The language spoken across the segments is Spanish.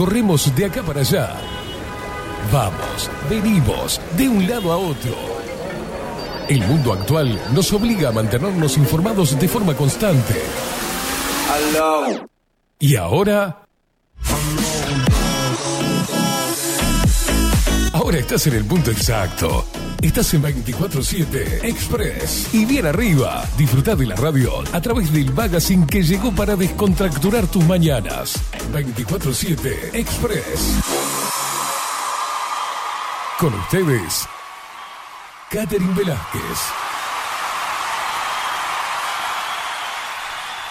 corremos de acá para allá. Vamos, venimos, de un lado a otro. El mundo actual nos obliga a mantenernos informados de forma constante. Y ahora... Ahora estás en el punto exacto. Estás en 24-7 Express. Y bien arriba, disfruta de la radio a través del magazine que llegó para descontracturar tus mañanas. 24-7 Express. Con ustedes, Catherine Velázquez.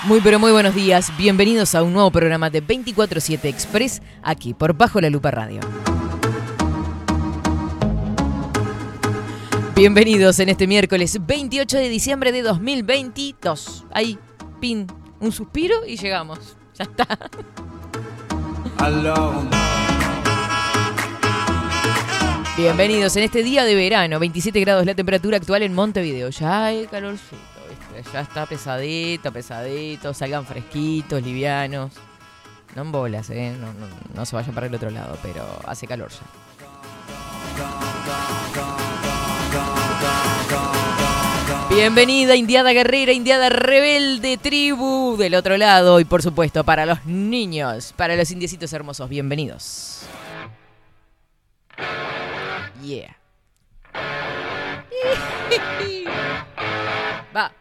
Muy pero muy buenos días, bienvenidos a un nuevo programa de 24-7 Express aquí por Bajo la Lupa Radio. Bienvenidos en este miércoles 28 de diciembre de 2022. Ahí, pin, un suspiro y llegamos. Ya está. Bienvenidos en este día de verano, 27 grados la temperatura actual en Montevideo. Ya hay calorcito, ¿viste? ya está pesadito, pesadito, salgan fresquitos, livianos. No en bolas, ¿eh? no, no, no se vayan para el otro lado, pero hace calor ya. Bienvenida, Indiada Guerrera, Indiada Rebelde, tribu del otro lado y por supuesto para los niños, para los indiecitos hermosos, bienvenidos. Yeah. Va.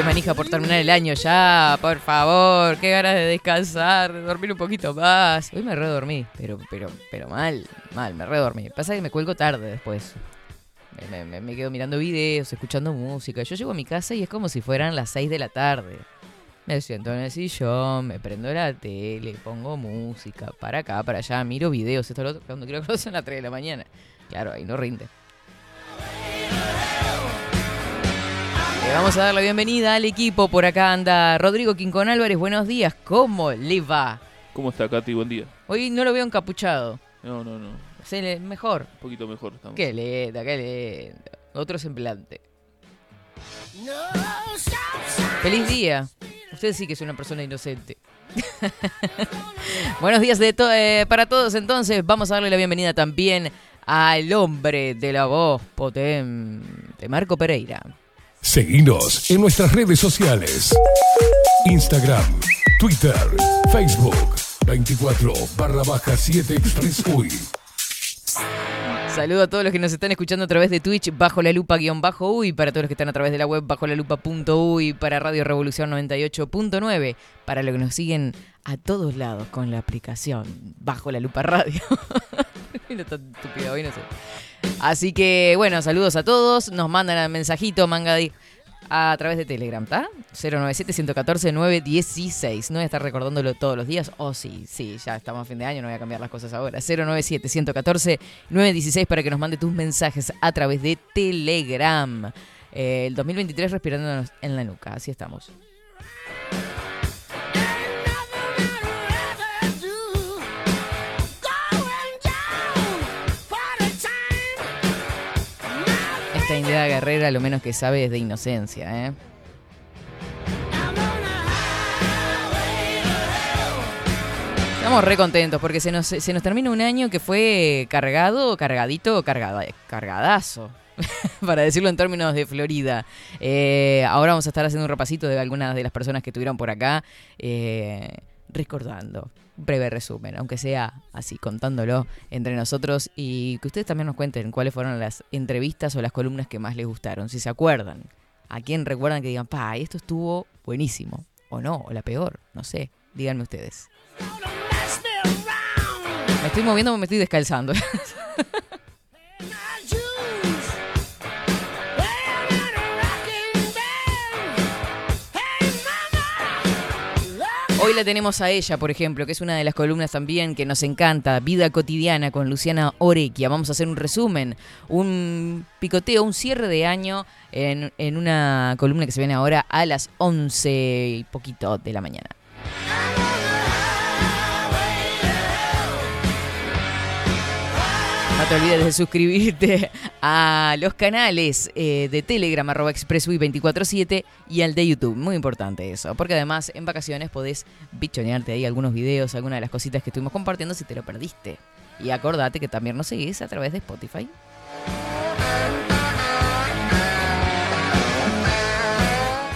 Qué manija por terminar el año ya, por favor. Qué ganas de descansar, de dormir un poquito más. Hoy me redormí, pero, pero, pero mal, mal, me redormí. Pasa que me cuelgo tarde después. Me, quedo mirando videos, escuchando música. Yo llego a mi casa y es como si fueran las 6 de la tarde. Me siento en el sillón, me prendo la tele, pongo música, para acá, para allá, miro videos, esto, lo otro, cuando quiero que son las 3 de la mañana. Claro, ahí no rinde. Le vamos a dar la bienvenida al equipo. Por acá anda Rodrigo Quincón Álvarez. Buenos días. ¿Cómo le va? ¿Cómo está, Katy? Buen día. Hoy no lo veo encapuchado. No, no, no. Un Se le- mejor. poquito mejor estamos. Qué lindo, qué lindo. Otro semblante. Feliz día. Usted sí que es una persona inocente. Buenos días de to- eh, para todos entonces. Vamos a darle la bienvenida también al hombre de la voz potente, Marco Pereira. Seguinos en nuestras redes sociales. Instagram, Twitter, Facebook. 24 barra baja 7 Express UI. Saludo a todos los que nos están escuchando a través de Twitch bajo la lupa guion bajo uy, para todos los que están a través de la web bajo la lupa punto uy, para Radio Revolución 98.9, para los que nos siguen a todos lados con la aplicación bajo la lupa radio. tan estúpido hoy, no sé. Así que bueno, saludos a todos, nos mandan el mensajito, manga de- a través de Telegram, ¿está? 097-114-916. No voy a estar recordándolo todos los días. Oh, sí, sí, ya estamos a fin de año, no voy a cambiar las cosas ahora. 097-114-916 para que nos mande tus mensajes a través de Telegram. Eh, el 2023 respirándonos en la nuca, así estamos. Guerrera lo menos que sabe es de inocencia, ¿eh? Estamos re contentos porque se nos, se nos termina un año que fue cargado, cargadito, cargada, cargadazo. Para decirlo en términos de Florida. Eh, ahora vamos a estar haciendo un repasito de algunas de las personas que estuvieron por acá. eh, recordando. Breve resumen, aunque sea así, contándolo entre nosotros. Y que ustedes también nos cuenten cuáles fueron las entrevistas o las columnas que más les gustaron. Si se acuerdan. A quién recuerdan que digan, pa, esto estuvo buenísimo. O no, o la peor. No sé. Díganme ustedes. Me estoy moviendo, me estoy descalzando. Hoy la tenemos a ella, por ejemplo, que es una de las columnas también que nos encanta, Vida Cotidiana con Luciana Orequia. Vamos a hacer un resumen, un picoteo, un cierre de año en, en una columna que se viene ahora a las 11 y poquito de la mañana. No te olvides de suscribirte a los canales eh, de Telegram, arroba expressui247 y al de YouTube. Muy importante eso, porque además en vacaciones podés bichonearte ahí algunos videos, algunas de las cositas que estuvimos compartiendo si te lo perdiste. Y acordate que también nos seguís a través de Spotify.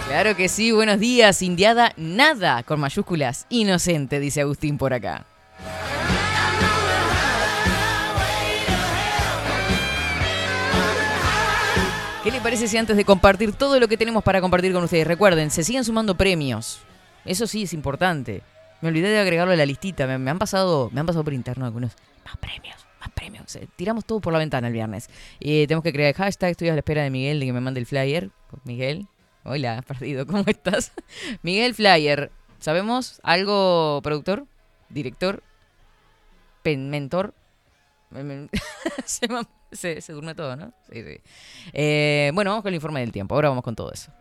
Claro que sí, buenos días, Indiada, nada, con mayúsculas, inocente, dice Agustín por acá. ¿Qué le parece si antes de compartir todo lo que tenemos para compartir con ustedes, recuerden, se siguen sumando premios? Eso sí es importante. Me olvidé de agregarlo a la listita. Me, han pasado, me han pasado por interno algunos más premios, más premios. Eh, tiramos todo por la ventana el viernes. Y tenemos que crear el hashtag. Estoy a la espera de Miguel de que me mande el flyer. Miguel, hola, perdido, ¿cómo estás? Miguel Flyer, ¿sabemos algo, productor, director, mentor? se, me- se, se durmió todo, ¿no? Sí, sí. Eh, bueno, vamos con el informe del tiempo. Ahora vamos con todo eso.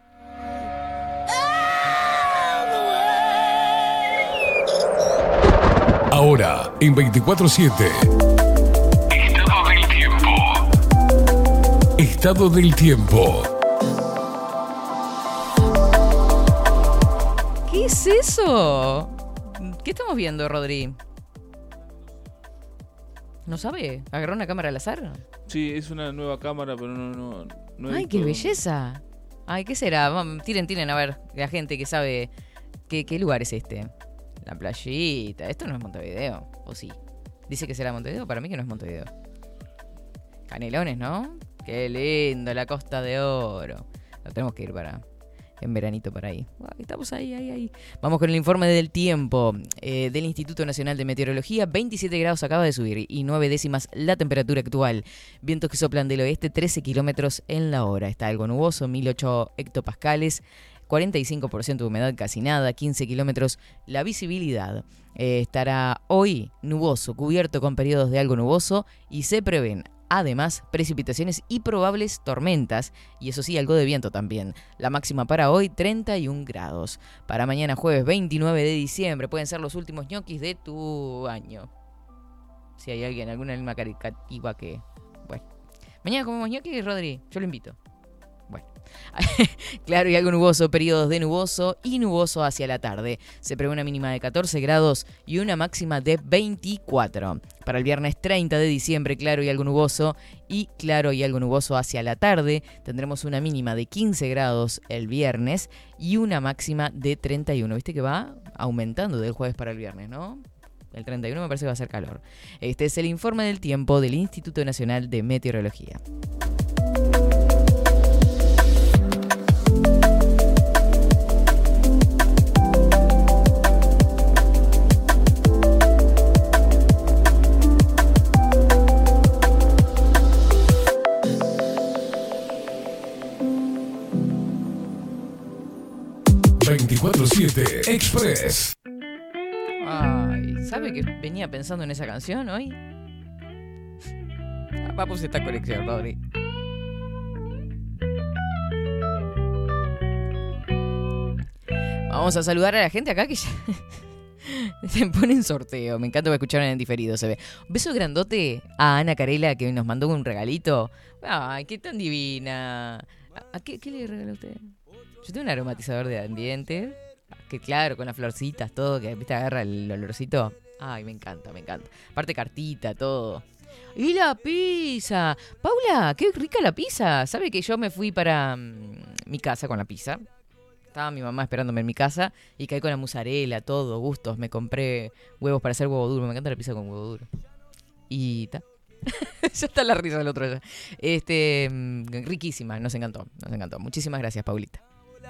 Ahora, en 24-7. Estado del tiempo. Estado del tiempo. ¿Qué es eso? ¿Qué estamos viendo, Rodri? ¿No sabe? ¿Agarró una cámara al azar? Sí, es una nueva cámara, pero no. no, no ¡Ay, qué belleza! Ay, ¿qué será? Tiren, tiren a ver la gente que sabe qué, qué lugar es este. La playita. Esto no es Montevideo, ¿o sí? Dice que será Montevideo, para mí que no es Montevideo. Canelones, ¿no? Qué lindo, la Costa de Oro. Lo tenemos que ir para en veranito para ahí. Estamos ahí, ahí, ahí. Vamos con el informe del tiempo eh, del Instituto Nacional de Meteorología. 27 grados acaba de subir y 9 décimas la temperatura actual. Vientos que soplan del oeste 13 kilómetros en la hora. Está algo nuboso, 1008 hectopascales. 45% de humedad, casi nada, 15 kilómetros la visibilidad. Eh, estará hoy nuboso, cubierto con periodos de algo nuboso y se prevén además precipitaciones y probables tormentas y eso sí, algo de viento también. La máxima para hoy 31 grados. Para mañana jueves 29 de diciembre pueden ser los últimos ñoquis de tu año. Si hay alguien, alguna alma caricativa que... Bueno. Mañana comemos ñoquis, Rodri. Yo lo invito. Claro y algo nuboso, periodos de nuboso y nuboso hacia la tarde. Se prevé una mínima de 14 grados y una máxima de 24. Para el viernes 30 de diciembre, claro y algo nuboso y claro y algo nuboso hacia la tarde. Tendremos una mínima de 15 grados el viernes y una máxima de 31. Viste que va aumentando del jueves para el viernes, ¿no? El 31 me parece que va a ser calor. Este es el informe del tiempo del Instituto Nacional de Meteorología. ...24-7 Express. Ay, ¿sabe que venía pensando en esa canción hoy? Vamos a esta colección, Rodri. Vamos a saludar a la gente acá que ya se pone en sorteo. Me encanta que escucharon en diferido, se ve. Un beso grandote a Ana Carela que nos mandó un regalito. Ay, qué tan divina. ¿A, a qué, qué le regaló usted? Yo tengo un aromatizador de ambiente. Que claro, con las florcitas, todo, que viste, agarra el olorcito. Ay, me encanta, me encanta. Aparte cartita, todo. Y la pizza. Paula, qué rica la pizza. ¿Sabe que yo me fui para mm, mi casa con la pizza? Estaba mi mamá esperándome en mi casa y caí con la mozzarella, todo, gustos. Me compré huevos para hacer huevo duro. Me encanta la pizza con huevo duro. Y ta. ya está la risa del otro ya. Este, mm, riquísima, nos encantó, nos encantó. Muchísimas gracias, Paulita.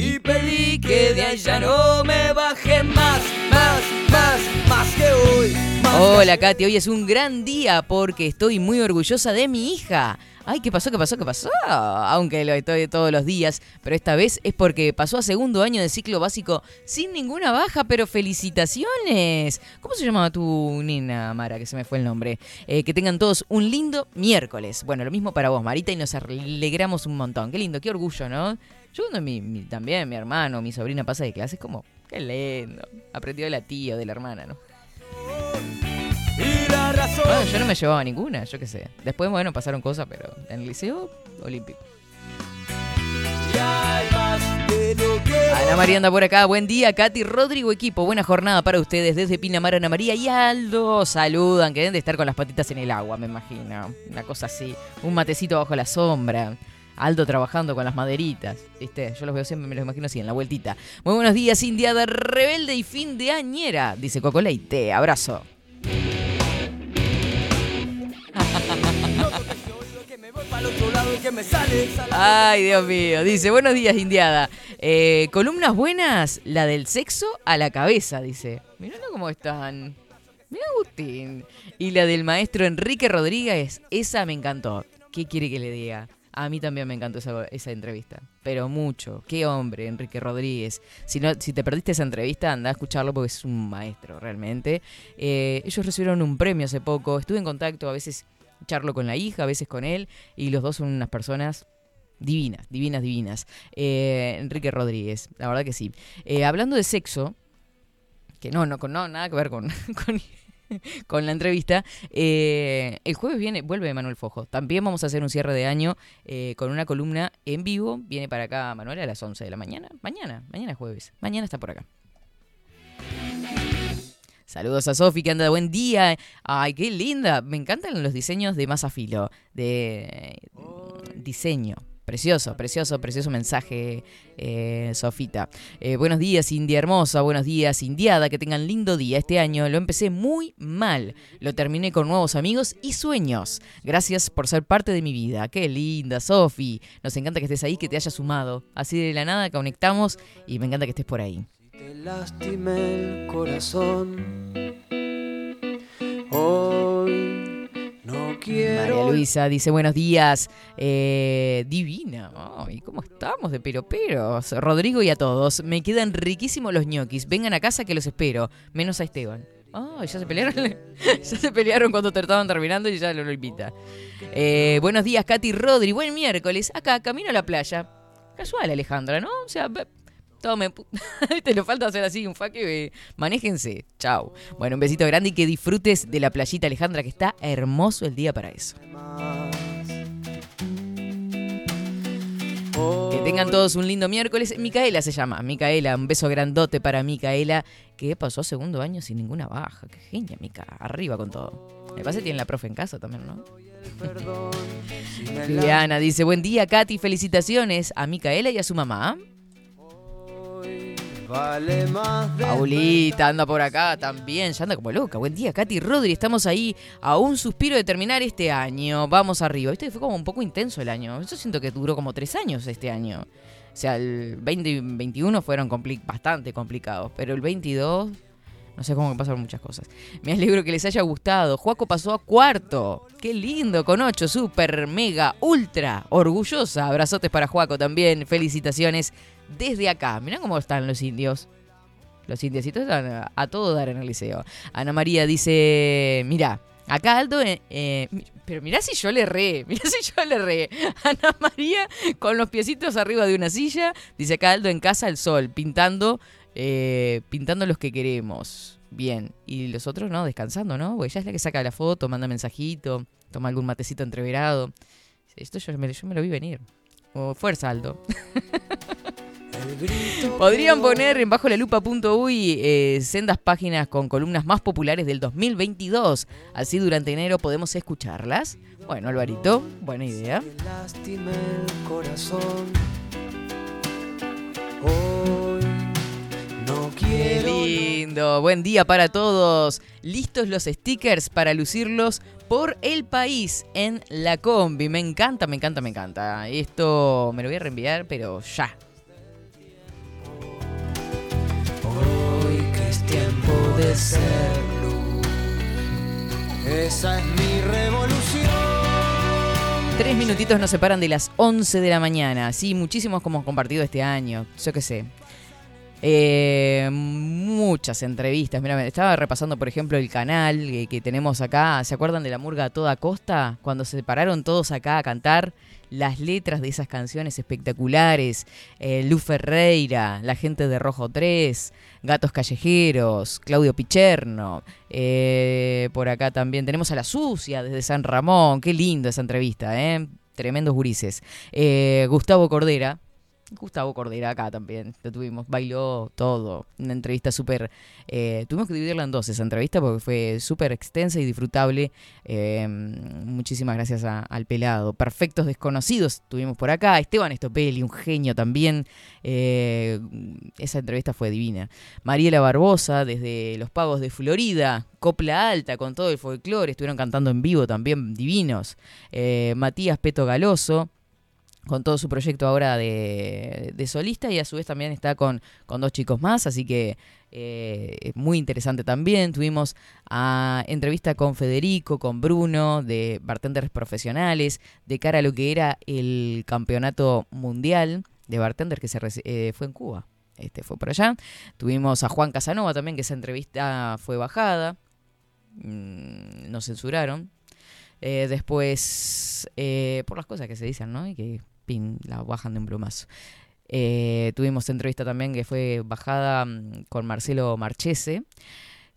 Y pedí que de allá no me baje más, más. más, más que hoy. más Hola Katy, hoy es un gran día porque estoy muy orgullosa de mi hija. Ay, ¿qué pasó? ¿Qué pasó? ¿Qué pasó? Aunque lo estoy todos los días, pero esta vez es porque pasó a segundo año de ciclo básico sin ninguna baja, pero felicitaciones. ¿Cómo se llamaba tu nena, Mara? Que se me fue el nombre. Eh, que tengan todos un lindo miércoles. Bueno, lo mismo para vos, Marita, y nos alegramos un montón. Qué lindo, qué orgullo, ¿no? Yo cuando mi, mi- también mi hermano, mi sobrina pasa de clases, como, qué lindo. Aprendió de la tía o de la hermana, ¿no? Y la razón. Bueno, yo no me llevaba ninguna, yo qué sé. Después, bueno, pasaron cosas, pero en el liceo olímpico. Ana María anda por acá. Buen día, Katy, Rodrigo, equipo. Buena jornada para ustedes desde Pinamar, Ana María y Aldo. Saludan, que deben de estar con las patitas en el agua, me imagino. Una cosa así. Un matecito bajo la sombra. Aldo trabajando con las maderitas. ¿Viste? Yo los veo siempre, me los imagino así, en la vueltita. Muy buenos días, Indiada rebelde y fin de añera. Dice Coco Leite. Abrazo. Ay, Dios mío. Dice, buenos días, Indiada. Eh, columnas buenas, la del sexo a la cabeza, dice. Mirá cómo están. Mirá Agustín. Y la del maestro Enrique Rodríguez, esa me encantó. ¿Qué quiere que le diga? A mí también me encantó esa, esa entrevista. Pero mucho. Qué hombre, Enrique Rodríguez. Si, no, si te perdiste esa entrevista, anda a escucharlo porque es un maestro, realmente. Eh, ellos recibieron un premio hace poco. Estuve en contacto, a veces charlo con la hija, a veces con él. Y los dos son unas personas divinas, divinas, divinas. Eh, Enrique Rodríguez, la verdad que sí. Eh, hablando de sexo, que no, no, no nada que ver con, con, con la entrevista, eh, el jueves viene, vuelve Manuel Fojo. También vamos a hacer un cierre de año eh, con una columna en vivo. Viene para acá Manuel a las 11 de la mañana. Mañana, mañana es jueves. Mañana está por acá. Saludos a Sofi que anda buen día. Ay, qué linda. Me encantan los diseños de masa filo. De diseño. Precioso, precioso, precioso mensaje, eh, Sofita. Eh, buenos días, India hermosa. Buenos días, Indiada. Que tengan lindo día. Este año lo empecé muy mal. Lo terminé con nuevos amigos y sueños. Gracias por ser parte de mi vida. Qué linda, Sofi. Nos encanta que estés ahí, que te hayas sumado. Así de la nada conectamos y me encanta que estés por ahí. Te lastimé el corazón. Hoy no quiero. María Luisa dice buenos días. Eh, divina. Ay, ¿cómo estamos de peroperos? Rodrigo y a todos. Me quedan riquísimos los ñoquis. Vengan a casa que los espero. Menos a Esteban. Ay, ya se pelearon. ya se pelearon cuando te estaban terminando y ya lo, lo invita. Eh, buenos días, Katy Rodri. Buen miércoles. Acá, camino a la playa. Casual, Alejandra, ¿no? O sea, tome. Te lo falta hacer así un faque. eh, Manéjense. Chau. Bueno, un besito grande y que disfrutes de la playita, Alejandra, que está hermoso el día para eso. Que tengan todos un lindo miércoles. Micaela se llama. Micaela, un beso grandote para Micaela, que pasó segundo año sin ninguna baja. Qué genia, Mica. Arriba con todo. Me parece que tiene la profe en casa también, ¿no? Juliana dice, buen día, Katy. Felicitaciones a Micaela y a su mamá. Vale Paulita anda por acá también, ya anda como loca. Buen día, Katy Rodri. Estamos ahí a un suspiro de terminar este año. Vamos arriba. Viste que fue como un poco intenso el año. Yo siento que duró como tres años este año. O sea, el 20 y 21 fueron bastante complicados, pero el 22, no sé cómo pasaron muchas cosas. Me alegro que les haya gustado. Juaco pasó a cuarto. Qué lindo, con ocho, super, mega, ultra, orgullosa. Abrazotes para Juaco también. Felicitaciones desde acá. Mirá cómo están los indios. Los indiecitos están a, todo dar en el liceo. Ana María dice, mira, acá Aldo, eh, eh, pero mirá si yo le erré, mirá si yo le erré. Ana María con los piecitos arriba de una silla, dice acá Aldo en casa el sol, pintando, eh, pintando los que queremos. Bien, y los otros no, descansando, ¿no? Porque ella es la que saca la foto, manda mensajito, toma algún matecito entreverado. Esto yo me, yo me lo vi venir. Oh, fuerza, Aldo. Podrían poner en bajo la eh, sendas páginas con columnas más populares del 2022. Así durante enero podemos escucharlas. Bueno, Alvarito, buena idea. Qué lindo. Buen día para todos. Listos los stickers para lucirlos por el país en la combi. Me encanta, me encanta, me encanta. Esto me lo voy a reenviar, pero ya. Tiempo de ser luz. Esa es mi revolución. Tres minutitos nos separan de las 11 de la mañana. Sí, muchísimos como hemos compartido este año. Yo qué sé. Eh, muchas entrevistas. Mira, estaba repasando, por ejemplo, el canal que, que tenemos acá. ¿Se acuerdan de la murga a toda costa? Cuando se pararon todos acá a cantar las letras de esas canciones espectaculares. Eh, Lu Ferreira, la gente de Rojo 3, Gatos Callejeros, Claudio Picherno. eh, por acá también tenemos a La Sucia desde San Ramón. Qué lindo esa entrevista, ¿eh? Tremendos gurises. Eh, Gustavo Cordera. Gustavo Cordera acá también, lo tuvimos, bailó todo, una entrevista súper, eh, tuvimos que dividirla en dos esa entrevista porque fue súper extensa y disfrutable, Eh, muchísimas gracias a- al pelado, Perfectos Desconocidos tuvimos por acá, Esteban Estopelli, un genio también, Eh, esa entrevista fue divina, Mariela Barbosa desde Los Pagos de Florida, Copla Alta con todo el folclore, estuvieron cantando en vivo también divinos, Eh, Matías Peto Galoso, con todo su proyecto ahora de, solista y a su vez también está con, con dos chicos más, así que eh, es muy interesante también. Tuvimos a entrevista con Federico, con Bruno, de bartenders profesionales, de cara a lo que era el campeonato mundial de bartender que se eh, fue en Cuba. Este fue por allá. Tuvimos a Juan Casanova también, que esa entrevista fue bajada. Mm, nos censuraron. Eh, después, eh, por las cosas que se dicen, ¿no? Y que la bajan de un plumazo. Eh, tuvimos entrevista también que fue bajada mm, con Marcelo Marchese.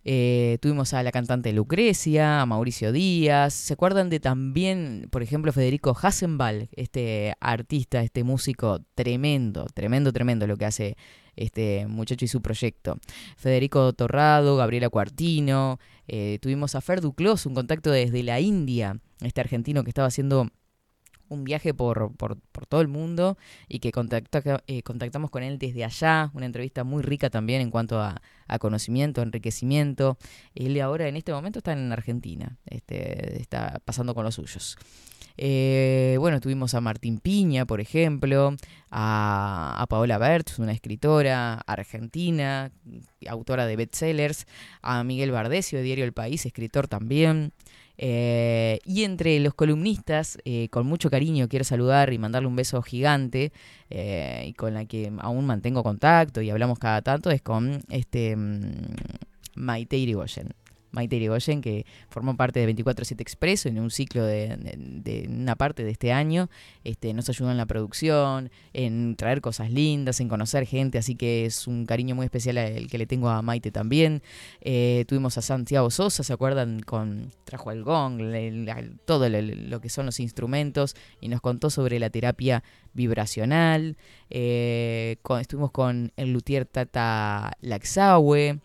Eh, tuvimos a la cantante Lucrecia, a Mauricio Díaz. ¿Se acuerdan de también, por ejemplo, Federico Hasenbal, este artista, este músico tremendo, tremendo, tremendo lo que hace este muchacho y su proyecto? Federico Torrado, Gabriela Cuartino. eh, tuvimos a Fer Duclos, un contacto desde la India, este argentino que estaba haciendo un viaje por, por, por todo el mundo y que contacta- eh, contactamos con él desde allá, una entrevista muy rica también en cuanto a, conocimiento, enriquecimiento. Él ahora en este momento está en Argentina, este, está pasando con los suyos. Eh, bueno, tuvimos a Martín Piña, por ejemplo, a, a Paola Bertz, una escritora argentina, autora de bestsellers, a Miguel Bardesio de Diario El País, escritor también. Eh, y entre los columnistas, eh, con mucho cariño quiero saludar y mandarle un beso gigante, eh, y con la que aún mantengo contacto y hablamos cada tanto, es con este mm, Maite Irigoyen. Maite Irigoyen, que formó parte de 24-7 Expreso en un ciclo de, una parte de este año. Este, nos ayudó en la producción, en traer cosas lindas, en conocer gente, así que es un cariño muy especial el que le tengo a Maite también. Eh, tuvimos a Santiago Sosa, ¿se acuerdan? Con trajo el gong, todo lo, lo que son los instrumentos y nos contó sobre la terapia vibracional. Eh, con- estuvimos con el luthier Tata Laxahue,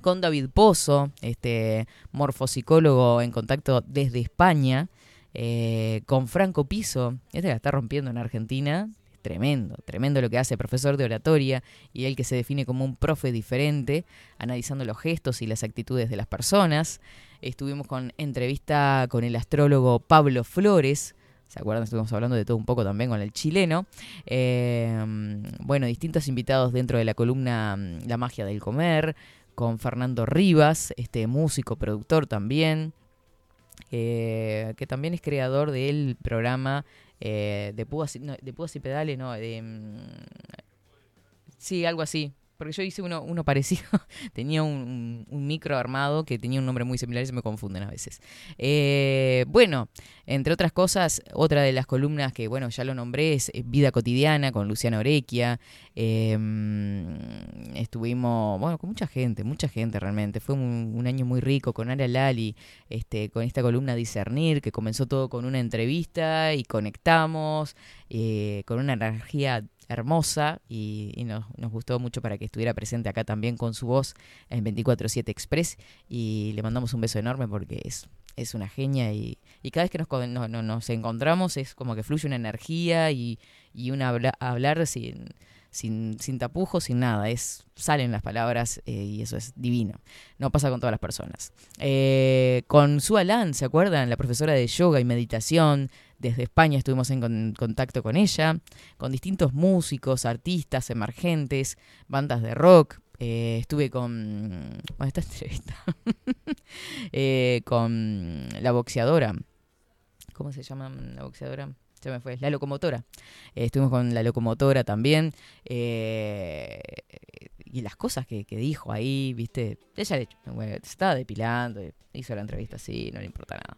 con David Pozo, este morfopsicólogo en contacto desde España, eh, con Franco Piso, este la está rompiendo en Argentina. Tremendo, tremendo lo que hace, profesor de oratoria y él que se define como un profe diferente, analizando los gestos y las actitudes de las personas. Estuvimos con entrevista con el astrólogo Pablo Flores, ¿se acuerdan? Estuvimos hablando de todo un poco también con el chileno. Eh, bueno, distintos invitados dentro de la columna mm, La magia del comer, con Fernando Rivas, este músico, productor también, eh, que también es creador del programa eh, de, púas, no, de Púas y Pedales, no, de... mm, sí, algo así. Porque yo hice uno, parecido, tenía un, micro armado que tenía un nombre muy similar y se me confunden a veces. Eh, bueno, entre otras cosas, otra de las columnas que, bueno, ya lo nombré es eh, Vida Cotidiana con Luciana Orequia. Mm, estuvimos, bueno, con mucha gente, mucha gente realmente. Fue un, un año muy rico con Ara Lali, este, con esta columna Discernir, que comenzó todo con una entrevista y conectamos, eh, con una energía hermosa y, nos, nos gustó mucho para que estuviera presente acá también con su voz en 24-7 Express y le mandamos un beso enorme porque es, es una genia y, y cada vez que nos, no- no- nos encontramos es como que fluye una energía y, y un habla- hablar sin, sin, sin tapujos, sin nada, es salen las palabras eh, y eso es divino. No pasa con todas las personas. Eh, con Sue Alan, ¿se acuerdan? La profesora de yoga y meditación. Desde España estuvimos en con- contacto con ella, con distintos músicos, artistas emergentes, bandas de rock. Eh, estuve con. Bueno, esta entrevista. Eh, con la boxeadora. ¿Cómo se llama la boxeadora? Se me fue. La locomotora. Eh, estuvimos con la locomotora también. Y las cosas que, que dijo ahí, viste. Ella le- bueno, se estaba depilando. Hizo la entrevista así, no le importa nada.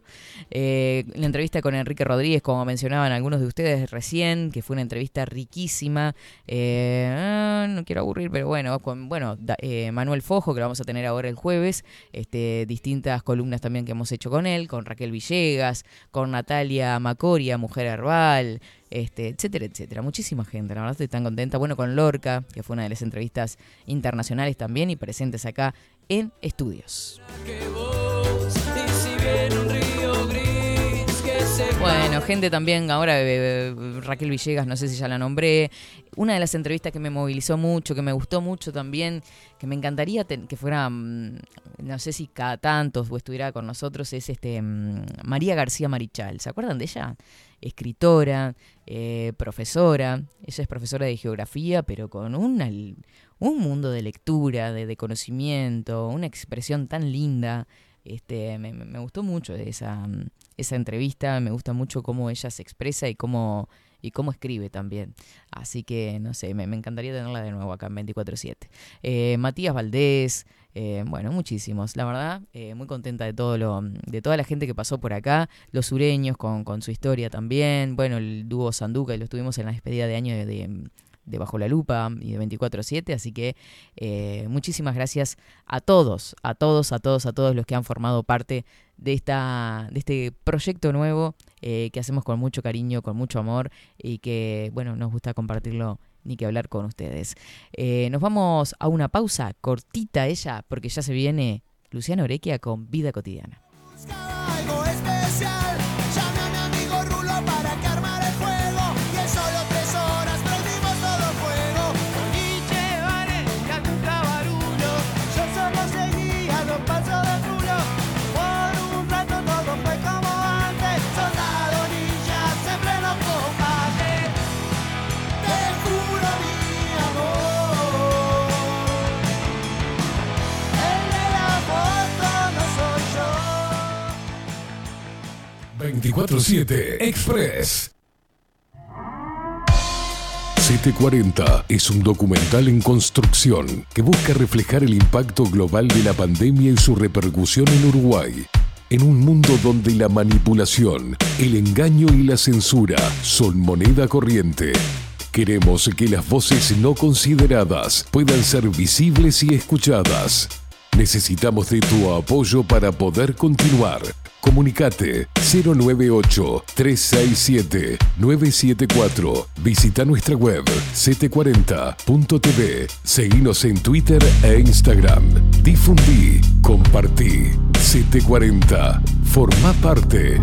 Eh, la entrevista con Enrique Rodríguez, como mencionaban algunos de ustedes recién, que fue una entrevista riquísima. Eh, ah, no quiero aburrir, pero bueno, con bueno eh, Manuel Fojo, que lo vamos a tener ahora el jueves. Este, distintas columnas también que hemos hecho con él, con Raquel Villegas, con Natalia Macoria, Mujer Herbal, este, etcétera, etcétera. Muchísima gente, la verdad estoy tan contenta. Bueno, con Lorca, que fue una de las entrevistas internacionales también y presentes acá en estudios. Bueno, gente también, ahora eh, Raquel Villegas, no sé si ya la nombré. Una de las entrevistas que me movilizó mucho, que me gustó mucho también, que me encantaría que fuera, mm, no sé si cada tantos estuviera con nosotros, es este mm, María García Marichal. ¿Se acuerdan de ella? Escritora, eh, profesora. Ella es profesora de geografía, pero con una, un mundo de lectura, de conocimiento, una expresión tan linda. Este, me, me- gustó mucho esa, mm, esa entrevista, me gusta mucho cómo ella se expresa y cómo, y cómo escribe también. Así que, no sé, me, encantaría tenerla de nuevo acá en 24-7. Eh, Matías Valdés, eh, bueno, muchísimos. La verdad, eh, muy contenta de todo lo, de toda la gente que pasó por acá, los sureños con, con su historia también. Bueno, el dúo Sanduca, lo estuvimos en la despedida de año de, de- de Bajo la Lupa y de 24-7, así que eh, muchísimas gracias a todos, a todos, a todos, a todos los que han formado parte de, esta, de este proyecto nuevo eh, que hacemos con mucho cariño, con mucho amor y que, bueno, nos gusta compartirlo ni que hablar con ustedes. Eh, nos vamos a una pausa cortita ella, porque ya se viene Luciano Orequia con Vida Cotidiana. 24-7 Express. 740 es un documental en construcción que busca reflejar el impacto global de la pandemia y su repercusión en Uruguay. En un mundo donde la manipulación, el engaño y la censura son moneda corriente. Queremos que las voces no consideradas puedan ser visibles y escuchadas. Necesitamos de tu apoyo para poder continuar. Comunicate 098-367-974. Visita nuestra web 740.tv. Seguinos en Twitter e Instagram. Difundí, compartí. 740. Forma parte.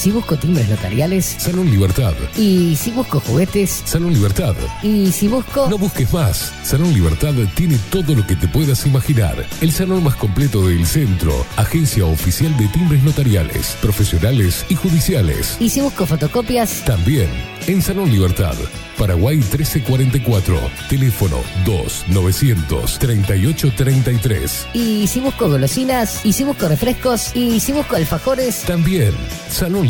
Si busco timbres notariales Salón Libertad. y si busco juguetes Salón Libertad. y si busco... No busques más. Salón Libertad tiene todo lo que te puedas imaginar. El salón más completo del centro. Agencia oficial de timbres notariales, profesionales y judiciales. Y si busco fotocopias También en Salón Libertad. Paraguay 1344. Teléfono 2900 3833. y si busco golosinas y si busco refrescos y si busco alfajores También Salón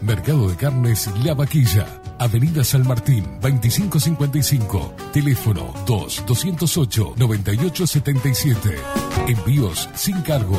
Mercado de Carnes La Vaquilla. Avenida San Martín, 2555. Teléfono 2-208-9877. Envíos sin cargo.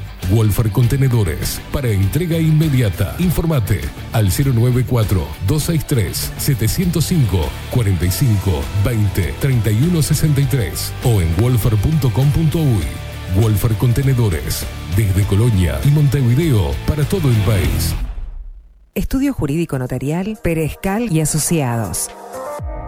Wolfer Contenedores para entrega inmediata. Informate al 094-263-705 45 20 31 63 o en wolfer.com.uy. Wolfer Contenedores desde Colonia y Montevideo para todo el país. Estudio Jurídico Notarial, Perezcal y Asociados.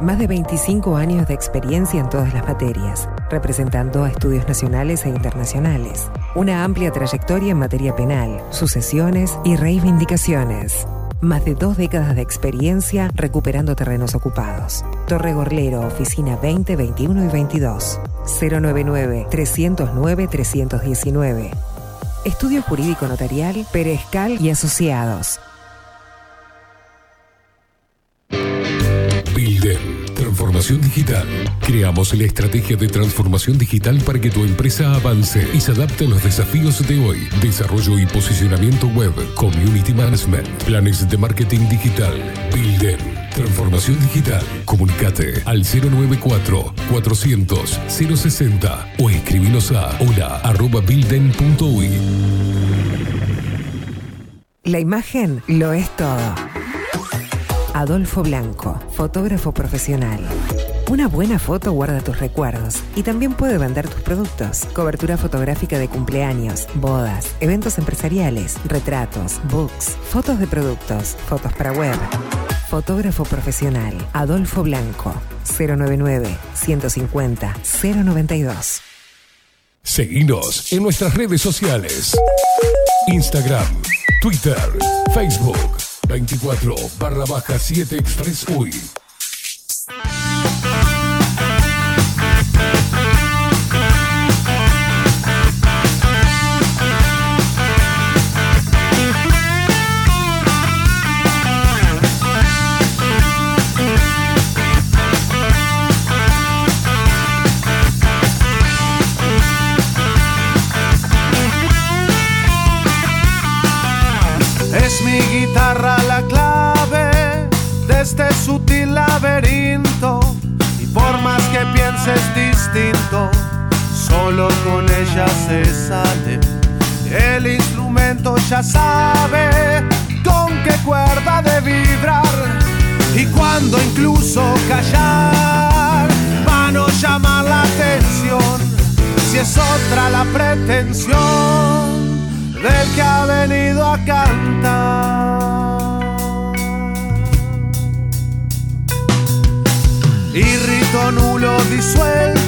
Más de 25 años de experiencia en todas las materias, representando a estudios nacionales e internacionales. Una amplia trayectoria en materia penal, sucesiones y reivindicaciones. Más de dos décadas de experiencia recuperando terrenos ocupados. Torre Gorlero, oficina 20, 21 y 22. 099-309-319. Estudio Jurídico Notarial, Perezcal y Asociados. Transformación digital. Creamos la estrategia de transformación digital para que tu empresa avance y se adapte a los desafíos de hoy. Desarrollo y posicionamiento web, community management, planes de marketing digital. Builden, transformación digital. Comunicate al 094 400 060 o escribinos a hola arroba builden.uy. La imagen lo es todo. Adolfo Blanco, fotógrafo profesional. Una buena foto guarda tus recuerdos y también puede vender tus productos. Cobertura fotográfica de cumpleaños, bodas, eventos empresariales, retratos, books, fotos de productos, fotos para web. Fotógrafo profesional, Adolfo Blanco, 099 150 092. Seguinos en nuestras redes sociales. Instagram, Twitter, Facebook, 24 barra baja 7 Express UI. Solo con ella se sale. El instrumento ya sabe con qué cuerda de vibrar. Y cuando incluso callar, van a llamar la atención. Si es otra la pretensión del que ha venido a cantar. Y nulo disuelto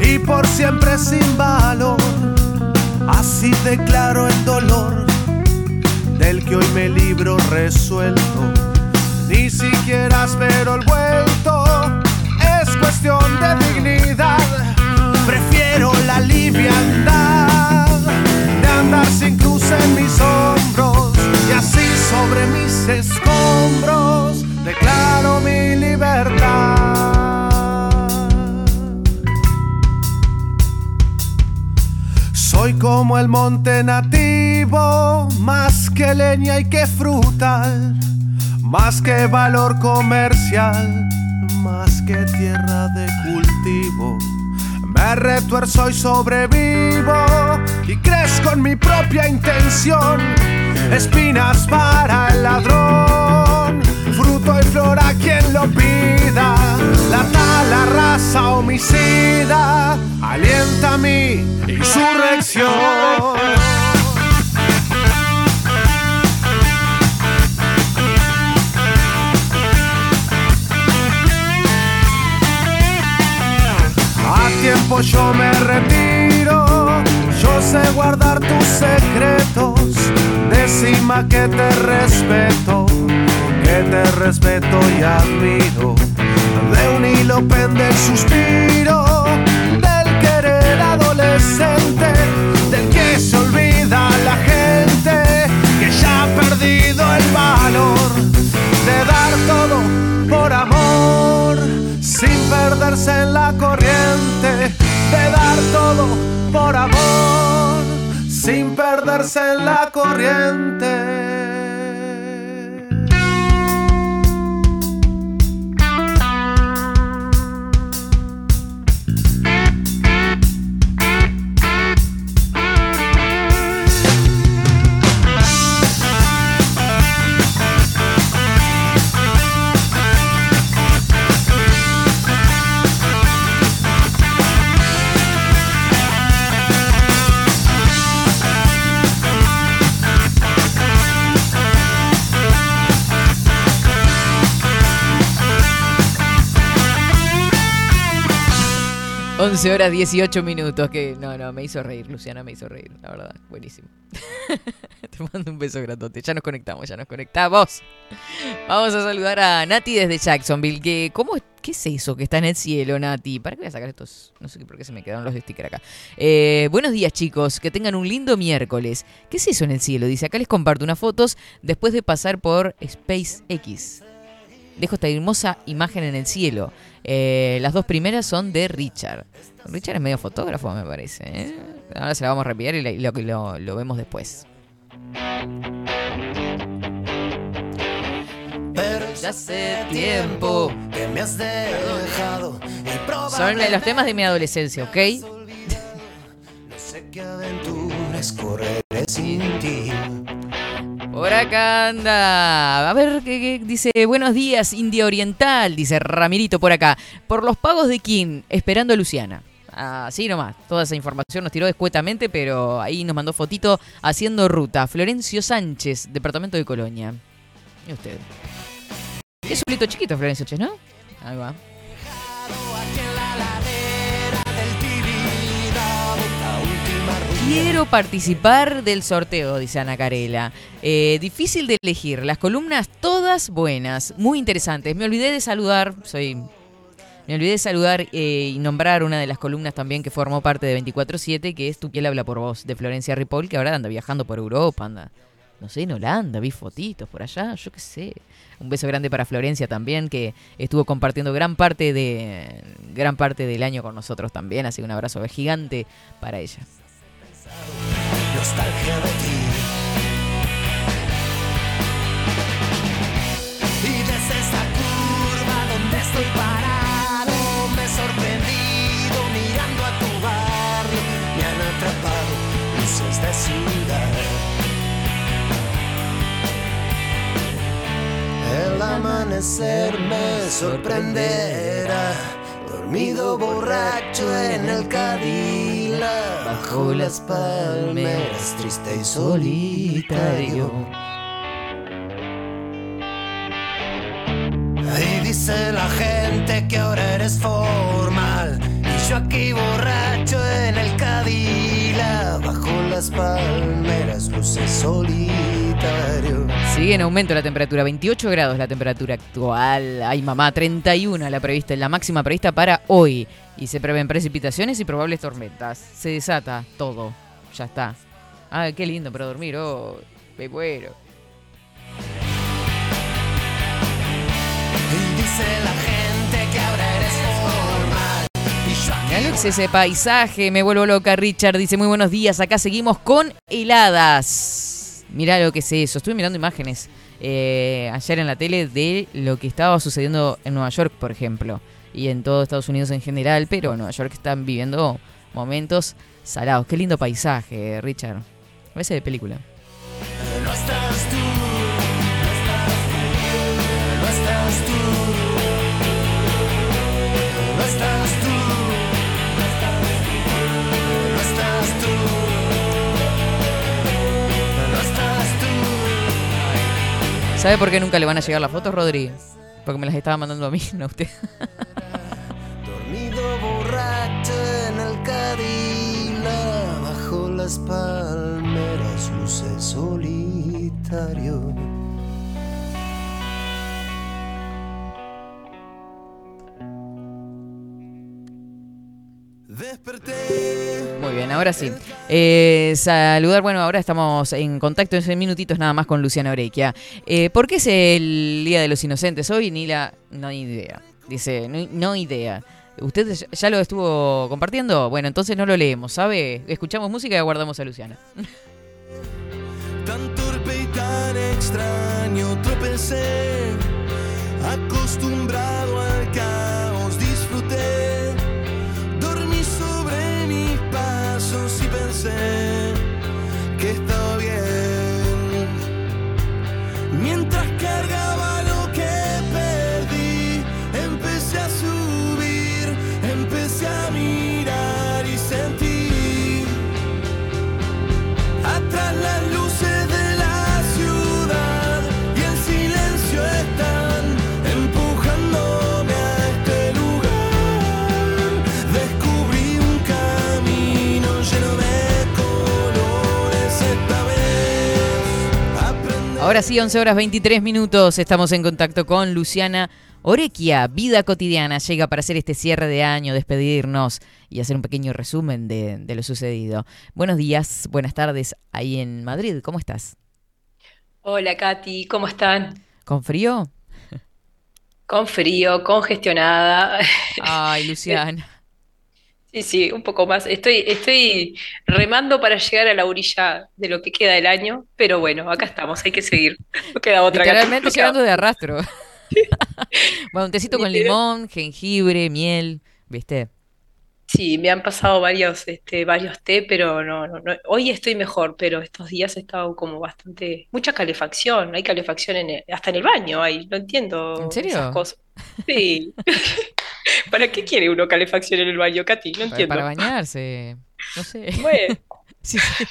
y por siempre sin valor. Así declaro el dolor del que hoy me libro resuelto. Ni siquiera espero el vuelto, es cuestión de dignidad. Prefiero la liviandad de andar sin cruz en mis hombros y así sobre mis escombros declaro mi libertad. Soy como el monte nativo, más que leña y que frutal, más que valor comercial, más que tierra de cultivo. Me retuerzo y sobrevivo y crezco en mi propia intención. Espinas para el ladrón, fruto y flor a quien lo pida. La tala raza homicida alienta mi insurrección. A tiempo yo me retiro, yo sé guardar tus secretos. Decima que te respeto, que te respeto y admiro. De un hilo pende el suspiro del querer adolescente, del que se olvida la gente, que ya ha perdido el valor de dar todo por amor sin perderse en la corriente de dar todo por amor sin perderse en la corriente. 11 horas 18 minutos. Que no, no, me hizo reír, Luciana, me hizo reír, la verdad. Buenísimo. Te mando un beso grandote. Ya nos conectamos, ya nos conectamos. Vamos a saludar a Nati desde Jacksonville. Que, ¿cómo, ¿Qué es eso que está en el cielo, Nati? ¿Para qué voy a sacar estos? No sé por qué se me quedaron los stickers acá. Eh, buenos días, chicos. Que tengan un lindo miércoles. ¿Qué es eso en el cielo? Dice, acá les comparto unas fotos después de pasar por SpaceX. Dejo esta hermosa imagen en el cielo. Eh, las dos primeras son de Richard. Richard es medio fotógrafo, me parece. ¿eh? Ahora se la vamos a reenviar y lo, lo, lo vemos después. Pero ya hace tiempo que me has dejado y Son los temas de mi adolescencia, ¿ok? No sé qué aventuras correré sin ti. Por acá anda. A ver, ¿qué, dice? Buenos días, India Oriental, dice Ramirito por acá. Por los pagos de Kim, esperando a Luciana. Así nomás. Toda esa información nos tiró descuetamente, pero ahí nos mandó fotito haciendo ruta. Florencio Sánchez, departamento de Colonia. Y usted. Es solito chiquito, Florencio Sánchez, ¿no? Ahí va. Quiero participar del sorteo, dice Ana Carela. Eh, difícil de elegir. Las columnas todas buenas, muy interesantes. Me olvidé de saludar, soy. Me olvidé de saludar eh, y nombrar una de las columnas también que formó parte de 24-7, que es Tu piel habla por vos, de Florencia Ripoll, que ahora anda viajando por Europa, anda. No sé, en Holanda, vi fotitos por allá, yo qué sé. Un beso grande para Florencia también, que estuvo compartiendo gran parte de gran parte del año con nosotros también. Así que un abrazo gigante para ella nostalgia de ti. Y desde esta curva donde estoy parado, me he sorprendido mirando a tu barrio. Me han atrapado luces de ciudad. El amanecer me sorprenderá dormido borracho en el Cadila, bajo las palmeras, triste y solitario. Y dice la gente que ahora eres formal, y yo aquí borracho en el Bajo las palmeras, luces solitario. Sigue en aumento la temperatura, 28 grados la temperatura actual. Ay mamá, 31 la prevista, la máxima prevista para hoy. Y se prevén precipitaciones y probables tormentas. Se desata todo. Ya está. Ay, qué lindo para dormir. Oh, me muero. Y dice la gente que ahora Alex, ese paisaje, me vuelvo loca. Richard dice muy buenos días. Acá seguimos con heladas. Mirá lo que es eso. Estuve mirando imágenes eh, ayer en la tele de lo que estaba sucediendo en Nueva York, por ejemplo. Y en todo Estados Unidos en general. Pero en Nueva York están viviendo momentos salados. Qué lindo paisaje, Richard. Parece de película. No estás tú, no estás tú, ¿Sabe por qué nunca le van a llegar las fotos, Rodri? Porque me las estaba mandando a mí, no a usted. Dormido borracho en el Cadila, bajo las palmeras, luces solitario. Desperté. Muy bien, ahora sí. Eh, saludar, bueno, ahora estamos en contacto en minutitos nada más con Luciana Orequia. Eh, ¿Por qué es el Día de los Inocentes hoy? Ni la. No hay idea. Dice, no, no idea. ¿Usted ya- lo estuvo compartiendo? Bueno, entonces no lo leemos, ¿sabe? Escuchamos música y aguardamos a Luciana. Tan torpe y tan extraño tropecé, acostumbrado al pensé que estaba bien. Mientras cargaba Ahora sí, 11 horas 23 minutos. Estamos en contacto con Luciana Orequia. Vida cotidiana llega para hacer este cierre de año, despedirnos y hacer un pequeño resumen de, de lo sucedido. Buenos días, buenas tardes ahí en Madrid. ¿Cómo estás? Hola Katy, ¿cómo están? ¿Con frío? Con frío, congestionada. Ay, Luciana. Sí, sí, un poco más. Estoy, estoy remando para llegar a la orilla de lo que queda del año, pero bueno, acá estamos, hay que seguir. No queda otra. Literalmente llegando de arrastro. bueno, un tecito con limón, jengibre, miel, ¿viste? Sí, me han pasado varios, este, varios té, pero no, no, no. Hoy estoy mejor, pero estos días he estado como bastante, mucha calefacción, hay calefacción en el- hasta en el baño, hay, no entiendo ¿En serio? esas cosas. Sí. ¿Para qué quiere uno calefacción en el baño, Katy? No entiendo. para bañarse. No sé. Bueno, Sí, sí.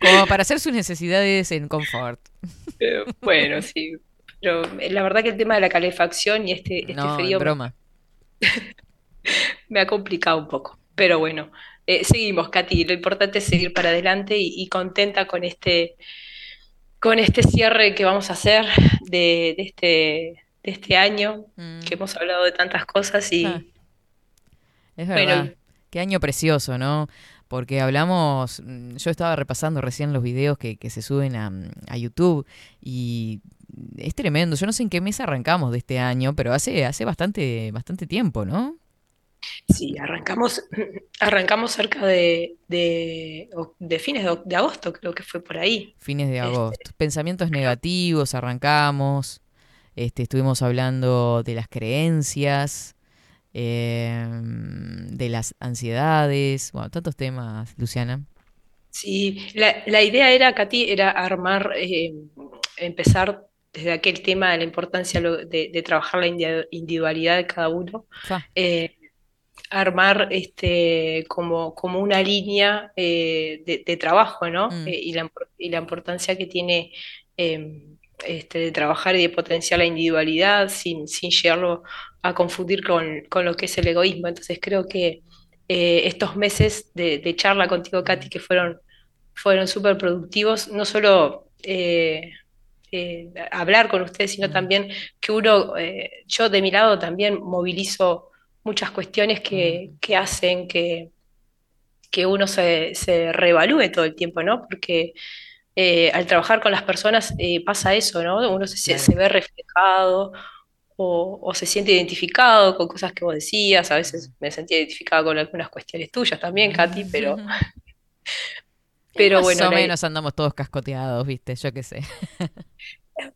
Como para hacer sus necesidades en confort. eh, bueno, sí. Pero eh, la verdad que el tema de la calefacción y este, este No, frío broma. me ha complicado un poco. Pero bueno, eh, seguimos, Katy. Lo importante es seguir para adelante y, y contenta con este, con este cierre que vamos a hacer de, de este, de este año, Mm. que hemos hablado de tantas cosas y Ah. Es. Qué año precioso, ¿no? Porque hablamos, mm, yo estaba repasando recién los videos que, que se suben a, mm, a YouTube y es tremendo. Yo no sé en qué mes arrancamos de este año, pero hace, hace bastante, bastante tiempo, ¿no? sí, arrancamos, arrancamos cerca de, de, de fines de, de agosto, creo que fue por ahí. Fines de Este. agosto. Pensamientos negativos, arrancamos. Este, estuvimos hablando de las creencias, eh, de las ansiedades, bueno, tantos temas, Luciana. Sí, la, la idea era, Katy, era armar, eh, empezar desde aquel tema de la importancia de, de trabajar la indi- individualidad de cada uno, eh, armar este, como, como una línea eh, de, de trabajo, ¿no? Mm. Eh, y la, y la importancia que tiene eh, este, de trabajar y de potenciar la individualidad sin, sin llegarlo a confundir con, con lo que es el egoísmo. Entonces creo que eh, estos meses de, de charla contigo, Katy, que fueron, fueron súper productivos, no solo eh, eh, hablar con ustedes, sino Mm. también que uno, yo de mi lado también movilizo muchas cuestiones que, que hacen que, que uno se, se reevalúe todo el tiempo, ¿no? Porque eh, al trabajar con las personas eh, pasa eso, ¿no? Uno se, se ve reflejado o, o se siente identificado con cosas que vos decías, a veces me sentía identificada con algunas cuestiones tuyas también, Katy, pero, pero Más bueno, o la- menos andamos todos cascoteados, ¿viste? Yo qué sé.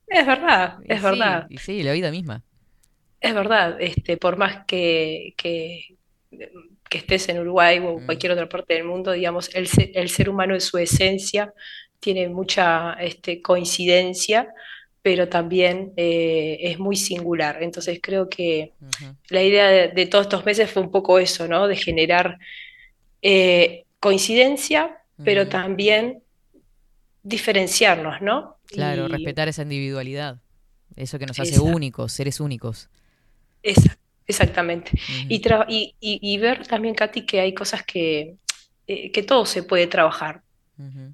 es verdad, Y es sí, verdad. Y sí, la vida misma. Es verdad, este, por más que, que, que estés en Uruguay o en Mm. cualquier otra parte del mundo, digamos, el ser, el ser humano en su esencia tiene mucha este, coincidencia, pero también eh, es muy singular. Entonces creo que la idea de, de todos estos meses fue un poco eso, ¿no? De generar eh, coincidencia, pero también diferenciarnos, ¿no? Claro, Y- respetar esa individualidad. Eso que nos hace Exacto. únicos, seres únicos. Exactamente. Y, tra- y, y- y ver también, Katy, que hay cosas que, eh, que todo se puede trabajar.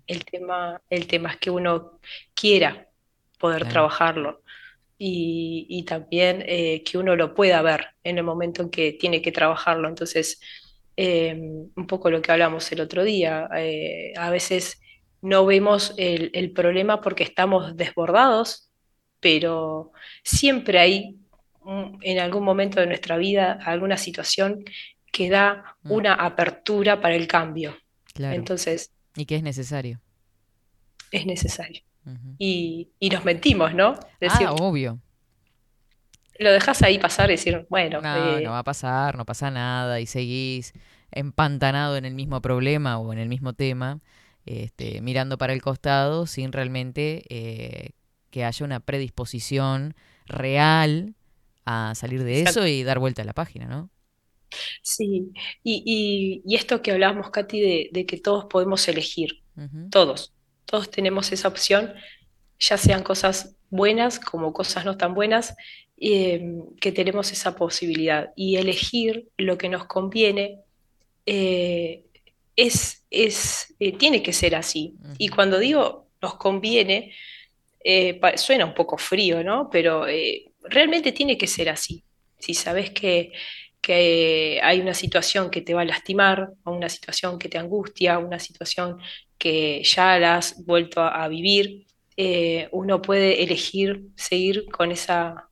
El tema, el tema es que uno quiera poder Claro. trabajarlo y, y también eh, que uno lo pueda ver en el momento en que tiene que trabajarlo. Entonces, eh, un poco lo que hablamos el otro día, eh, a veces no vemos el, el problema porque estamos desbordados, pero siempre hay en algún momento de nuestra vida alguna situación que da Mm. una apertura para el cambio. Claro. Entonces, y que es necesario. es necesario. Y, y nos mentimos, ¿no? Decir, ah, obvio. lo dejas ahí pasar y decir, bueno, No, eh, no va a pasar, no pasa nada y seguís empantanado en el mismo problema o en el mismo tema, este, mirando para el costado sin realmente eh, que haya una predisposición real a salir de Exacto. eso y dar vuelta a la página, ¿no? sí. Y, y- y esto que hablábamos, Katy, de, de que todos podemos elegir, todos, todos tenemos esa opción, ya sean cosas buenas como cosas no tan buenas, eh, que tenemos esa posibilidad. Y elegir lo que nos conviene eh, es, es, eh, tiene que ser así. Y cuando digo nos conviene, eh, suena un poco frío, ¿no? Pero realmente tiene que ser así. Si sabes que, que hay una situación que te va a lastimar, o una situación que te angustia, una situación que ya la has vuelto a, vivir, eh, uno puede elegir seguir con esa,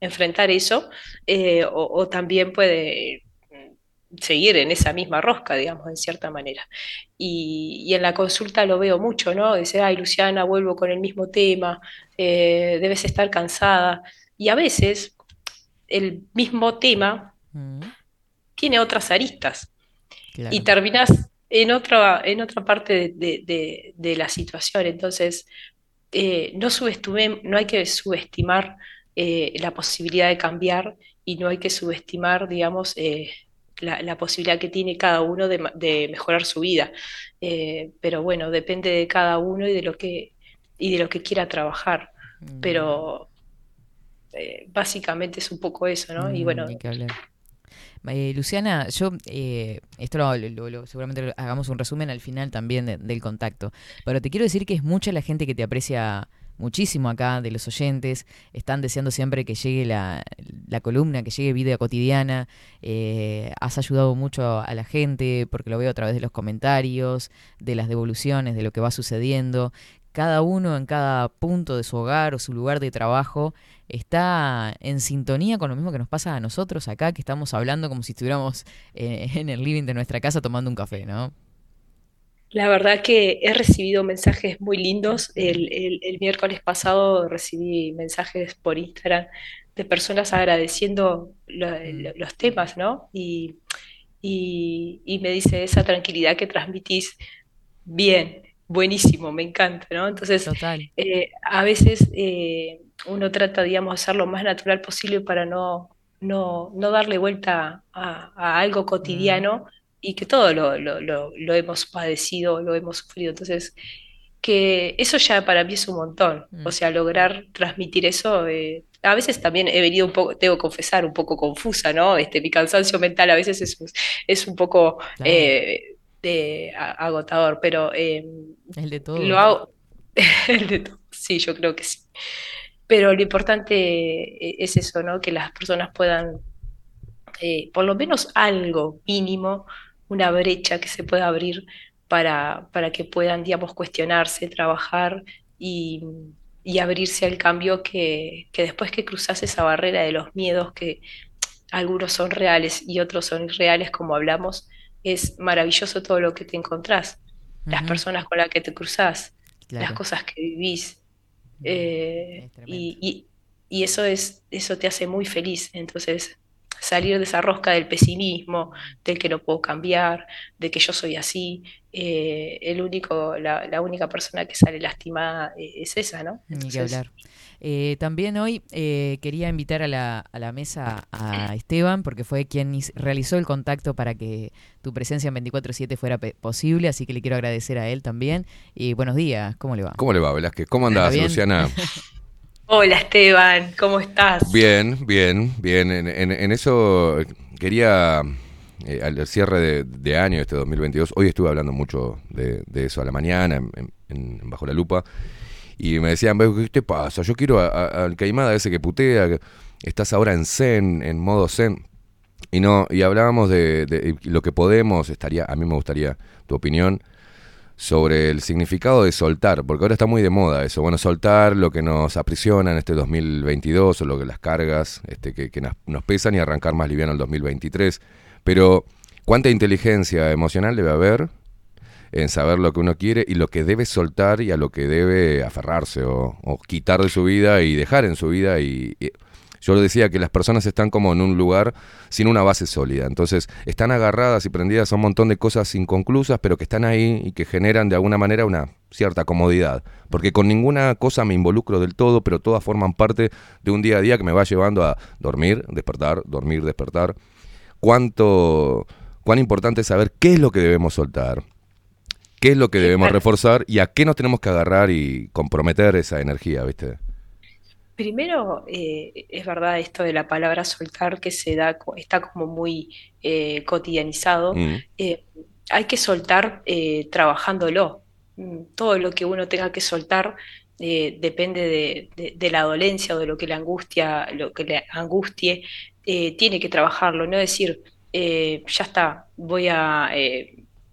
enfrentar eso, eh, o, también puede seguir en esa misma rosca, digamos, en cierta manera. Y, y en la consulta lo veo mucho, ¿no? Dice, ay, Luciana, vuelvo con el mismo tema, eh, debes estar cansada. Y a veces el mismo tema Mm, tiene otras aristas claro. y terminas en otra, en otra parte de, de- de- de la situación. Entonces, eh, no subestimem- no hay que subestimar eh, la posibilidad de cambiar y no hay que subestimar, digamos, eh, la, la posibilidad que tiene cada uno de, mejorar su vida. Pero bueno, depende de cada uno y de lo que, y de lo que quiera trabajar. Mm, Pero básicamente es un poco eso, ¿no? Y mm, bueno. Eh, Luciana, yo, eh, esto lo, lo- lo- seguramente hagamos un resumen al final también de- del contacto, pero te quiero decir que es mucha la gente que te aprecia muchísimo acá, de los oyentes, están deseando siempre que llegue la, la columna, que llegue vida cotidiana, eh, has ayudado mucho a la gente, porque lo veo a través de los comentarios, de las devoluciones, de lo que va sucediendo, cada uno en cada punto de su hogar o su lugar de trabajo está en sintonía con lo mismo que nos pasa a nosotros acá, que estamos hablando como si estuviéramos eh, en el living de nuestra casa tomando un café, ¿no? La verdad que he recibido mensajes muy lindos. El, el- el miércoles pasado recibí mensajes por Instagram de personas agradeciendo lo- lo- los temas, ¿no? Y, y- y me dice esa tranquilidad que transmitís, bien, buenísimo, me encanta, ¿no? Entonces, Total. eh, a veces eh, uno trata, digamos, de hacer lo más natural posible para no, no, no darle vuelta a, a algo cotidiano y que todo lo, lo, lo- lo hemos padecido, lo hemos sufrido. Entonces, que eso ya para mí es un montón. Mm. O sea, lograr transmitir eso, eh, a veces también he venido un poco, tengo que confesar, un poco confusa, ¿no? Este, mi cansancio mental a veces es, es un poco Claro. eh, de- a- agotador, pero... eh, El de todo. lo hago. El de todo. Sí, yo creo que sí. Pero lo importante eh, es eso, ¿no? Que las personas puedan, eh, por lo menos algo mínimo, una brecha que se pueda abrir para, para que puedan, digamos, cuestionarse, trabajar y, y abrirse al cambio que, que después que cruzas esa barrera de los miedos que algunos son reales y otros son irreales, como hablamos, es maravilloso todo lo que te encontrás las personas con las que te cruzás, las cosas que vivís. eh, es y, y- y eso es, eso te hace muy feliz. Entonces, salir de esa rosca del pesimismo, del que no puedo cambiar, de que yo soy así, eh, el único, la, la única persona que sale lastimada eh, es esa, ¿no? Ni que hablar. Eh, también hoy eh, quería invitar a la, a la mesa a Esteban, porque fue quien realizó el contacto para que tu presencia en 24-7 fuera posible, así que le quiero agradecer a él también. Y buenos días, ¿cómo le va? ¿Cómo le va, Velázquez? ¿Cómo ¿Está andás? Luciana? Hola Esteban, ¿cómo estás? Bien, bien, bien. En, en- en eso quería, eh, al cierre de, de año, este 2022, hoy estuve hablando mucho de, de eso a la mañana, en, en- en Bajo la Lupa, y me decían, "Ve, ¿qué te pasa? Yo quiero a- al caimada ese que putea, estás ahora en zen, en modo zen. Y no, y hablábamos de, lo que podemos, estaría, a mí me gustaría tu opinión, sobre el significado de soltar, porque ahora está muy de moda eso, bueno, soltar lo que nos aprisiona en este 2022 o lo que las cargas este, que, que nos pesan y arrancar más liviano el 2023. Pero, ¿cuánta inteligencia emocional debe haber en saber lo que uno quiere y lo que debe soltar y a lo que debe aferrarse o, quitar de su vida y dejar en su vida? Y, y yo lo decía que las personas están como en un lugar sin una base sólida. Entonces, están agarradas y prendidas a un montón de cosas inconclusas, pero que están ahí y que generan de alguna manera una cierta comodidad. Porque con ninguna cosa me involucro del todo, pero todas forman parte de un día a día que me va llevando a dormir, despertar, dormir, despertar. Cuánto, cuán importante es saber qué es lo que debemos soltar, qué es lo que debemos reforzar y a qué nos tenemos que agarrar y comprometer esa energía, ¿viste? Primero, eh, es verdad esto de la palabra soltar que se da, está como muy eh, cotidianizado. Mm. Eh, hay que soltar trabajándolo. Mm, Todo lo que uno tenga que soltar depende de, de- de la dolencia o de lo que le angustia, lo que le angustie, tiene que trabajarlo, no decir, ya está, voy a,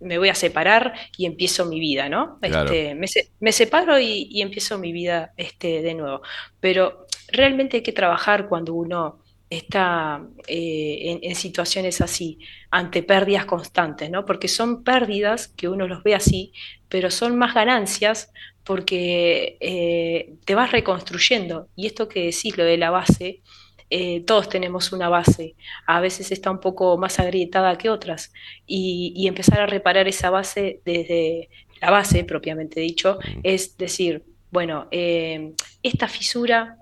me voy a separar y empiezo mi vida, ¿no? Claro. Este, me, se- me separo y, y empiezo mi vida este, de nuevo. Pero realmente hay que trabajar cuando uno está eh, en, en situaciones así, ante pérdidas constantes, ¿no? Porque son pérdidas que uno los ve así, pero son más ganancias porque eh, te vas reconstruyendo. Y esto que decís, lo de la base, eh, todos tenemos una base, a veces está un poco más agrietada que otras, y, y empezar a reparar esa base desde la base, propiamente dicho, es decir, bueno, eh, esta fisura,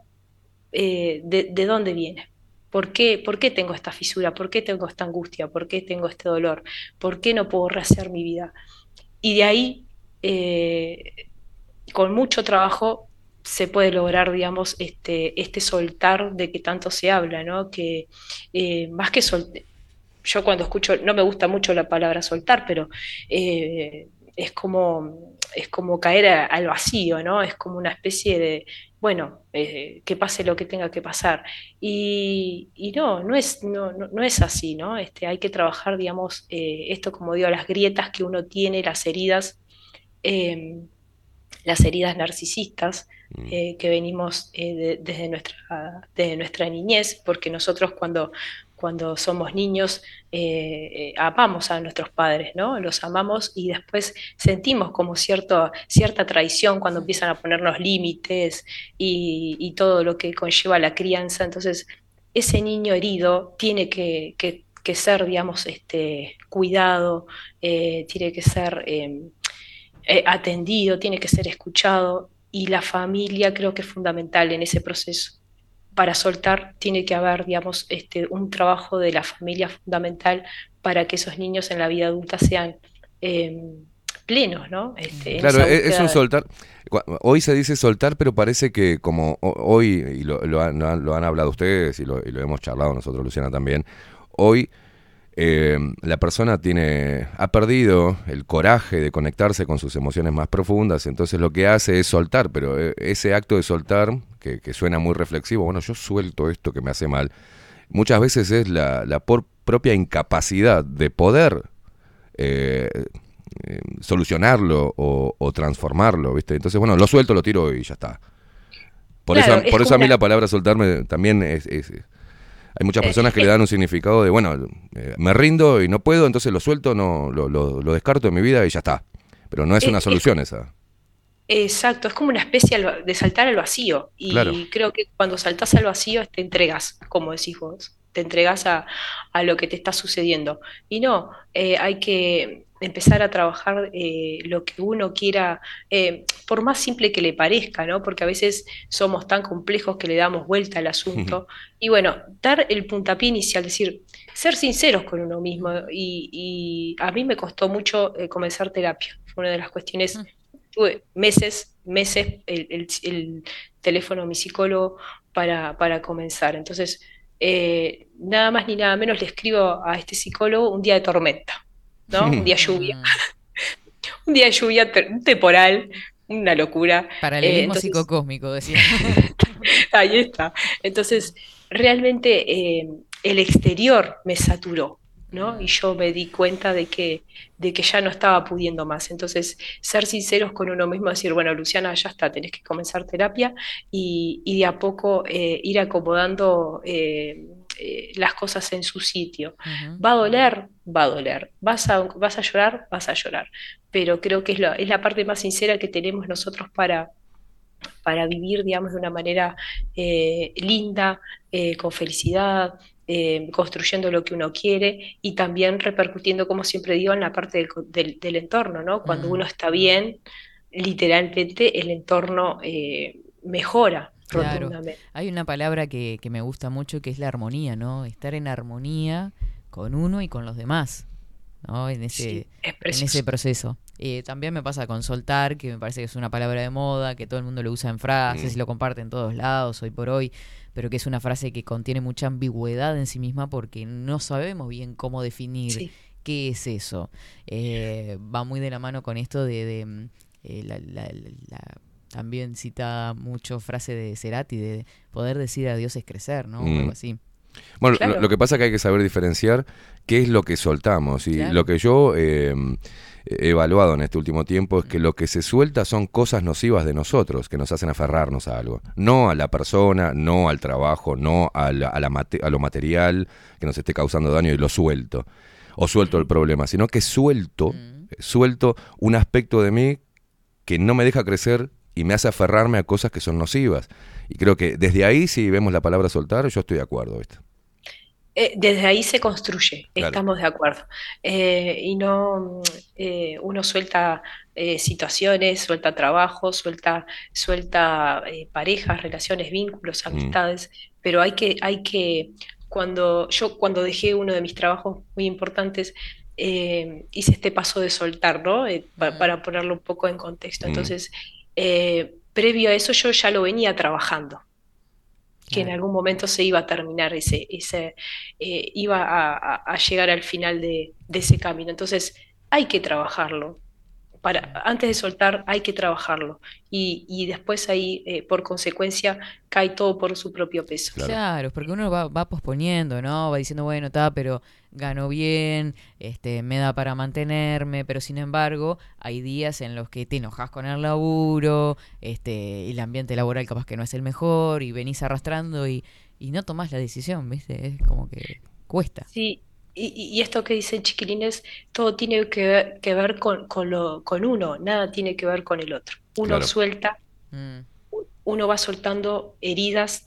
eh, de, de dónde viene? ¿Por qué, por qué tengo esta fisura? ¿Por qué tengo esta angustia? ¿Por qué tengo este dolor? ¿Por qué no puedo rehacer mi vida? Y de ahí, eh, con mucho trabajo, se puede lograr, digamos, este, este soltar de que tanto se habla, ¿no? Que eh, más que soltar, yo cuando escucho, no me gusta mucho la palabra soltar, pero eh, es como, es como caer al vacío, ¿no? Es como una especie de, bueno, eh, que pase lo que tenga que pasar. Y, y no, no es, no, no, no es así, ¿no? Este, hay que trabajar, digamos, esto como digo, las grietas que uno tiene, las heridas, las heridas narcisistas eh, que venimos eh, de- desde nuestra, desde nuestra niñez, porque nosotros cuando, cuando somos niños eh, eh, amamos a nuestros padres, ¿no? Los amamos y después sentimos como cierto, cierta traición cuando empiezan a ponernos límites y, y todo lo que conlleva la crianza. Entonces, ese niño herido tiene que, que- que ser, digamos, este, cuidado, eh, tiene que ser eh, atendido, tiene que ser escuchado y la familia creo que es fundamental en ese proceso. Para soltar tiene que haber, digamos, este, un trabajo de la familia fundamental para que esos niños en la vida adulta sean eh, plenos, ¿no? Este, Claro, e- es, un soltar. Hoy se dice soltar, pero parece que como ho- hoy, y lo, lo han- lo han hablado ustedes y lo, y lo hemos charlado nosotros, Luciana, también, hoy eh, la persona tiene ha perdido el coraje de conectarse con sus emociones más profundas, entonces lo que hace es soltar, pero eh, ese acto de soltar, que, que suena muy reflexivo, bueno, yo suelto esto que me hace mal, muchas veces es la, la por- propia incapacidad de poder eh, eh, solucionarlo o, o transformarlo, ¿viste? Entonces, bueno, lo suelto, lo tiro y ya está. Por Claro, eso, es por eso a mí la palabra soltarme también es... es- hay muchas Eh, personas que le dan un significado de, bueno, eh, me rindo y no puedo, entonces lo suelto, no lo, lo- lo descarto de mi vida y ya está. Pero no es Eh, una solución esa. Exacto, es como una especie de saltar al vacío. Y Claro. creo que cuando saltas al vacío te entregas, como decís vos, te entregas a, a lo que te está sucediendo. Y no, eh, hay que empezar a trabajar eh, lo que uno quiera, eh, por más simple que le parezca, ¿no? Porque a veces somos tan complejos que le damos vuelta al asunto. Y bueno, dar el puntapié inicial, decir, ser sinceros con uno mismo. Y, y a mí me costó mucho eh, comenzar terapia. Fue una de las cuestiones tuve meses, meses el, el- el teléfono de mi psicólogo para, para comenzar. Entonces, nada más ni nada menos le escribo a este psicólogo un día de tormenta, ¿no? Un día lluvia. un día de lluvia te- temporal, una locura. Paralelismo Eh, psicocósmico, decía. Ahí está. Entonces, realmente eh, el exterior me saturó, ¿no? Y yo me di cuenta de que, de que ya no estaba pudiendo más. Entonces, ser sinceros con uno mismo, decir, bueno, Luciana, ya está, tenés que comenzar terapia y, y de a poco eh, ir acomodando eh, eh, las cosas en su sitio. ¿Va a doler? Va a doler. ¿Vas a, vas a llorar? Vas a llorar. Pero creo que es la, es la parte más sincera que tenemos nosotros para, para vivir, digamos, de una manera eh, linda, eh, con felicidad, eh, construyendo lo que uno quiere y también repercutiendo, como siempre digo, en la parte del, del- del entorno, ¿no? Cuando uno está bien, literalmente el entorno mejora Claro. Hay una palabra que, que me gusta mucho que es la armonía, ¿no? Estar en armonía con uno y con los demás, ¿no? En ese, Sí, es en ese proceso. Eh, también me pasa con soltar, que me parece que es una palabra de moda, que todo el mundo lo usa en frases Mm. y lo comparte en todos lados hoy por hoy, pero que es una frase que contiene mucha ambigüedad en sí misma porque no sabemos bien cómo definir Sí. qué es eso. Eh, va muy de la mano con esto de, de, mm, eh, la, la- la- la- también cita mucho frase de Cerati de poder decir adiós es crecer, ¿no? O Mm. algo así. Bueno, Claro. lo, lo que pasa es que hay que saber diferenciar qué es lo que soltamos. Y Claro. lo que yo eh, he evaluado en este último tiempo es que lo que se suelta son cosas nocivas de nosotros, que nos hacen aferrarnos a algo. No a la persona, no al trabajo, no a, la- a la mate- a lo material que nos esté causando daño y lo suelto. O suelto el problema, sino que suelto, Mm. suelto un aspecto de mí que no me deja crecer y me hace aferrarme a cosas que son nocivas. Y creo que desde ahí, si vemos la palabra soltar, yo estoy de acuerdo. ¿viste? Eh, desde ahí se construye, estamos de acuerdo. Eh, y no, mm, eh, uno suelta situaciones, suelta trabajo, suelta, suelta parejas, relaciones, vínculos, amistades, pero hay que, hay que, cuando yo cuando dejé uno de mis trabajos muy importantes, hice este paso de soltar, ¿no? Pa- Mm. para ponerlo un poco en contexto. Mm. Eh, previo a eso yo ya lo venía trabajando que en algún momento se iba a terminar ese, ese eh, iba a, a- a llegar al final de, de ese camino. Entonces, hay que trabajarlo. Para, antes de soltar, hay que trabajarlo. Y, y después ahí, eh, por consecuencia, cae todo por su propio peso. Claro. Claro, porque uno va, va posponiendo, ¿no? Va diciendo, bueno, está, pero gano bien, este, me da para mantenerme, pero sin embargo, hay días en los que te enojas con el laburo, este, el ambiente laboral capaz que no es el mejor, y venís arrastrando y, y no tomás la decisión, ¿viste? Es como que cuesta. Sí, y, y- esto que dicen chiquilines, todo tiene que ver, que ver con, con lo, con uno, nada tiene que ver con el otro. Uno Claro. suelta Mm, uno va soltando heridas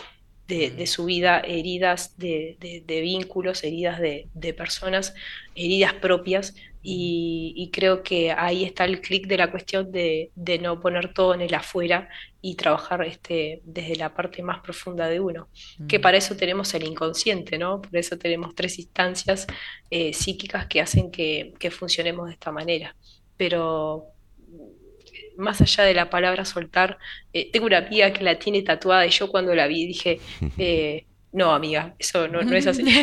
de, de su vida, heridas de, de- de vínculos, heridas de, de personas, heridas propias, y, y creo que ahí está el clic de la cuestión de, de no poner todo en el afuera y trabajar este, desde la parte más profunda de uno. Que mm. para eso tenemos el inconsciente, ¿no? Por eso tenemos tres instancias eh, psíquicas que hacen que, que funcionemos de esta manera. Pero más allá de la palabra soltar, eh, tengo una amiga que la tiene tatuada y yo cuando la vi dije, eh, no, amiga, eso no, no es así.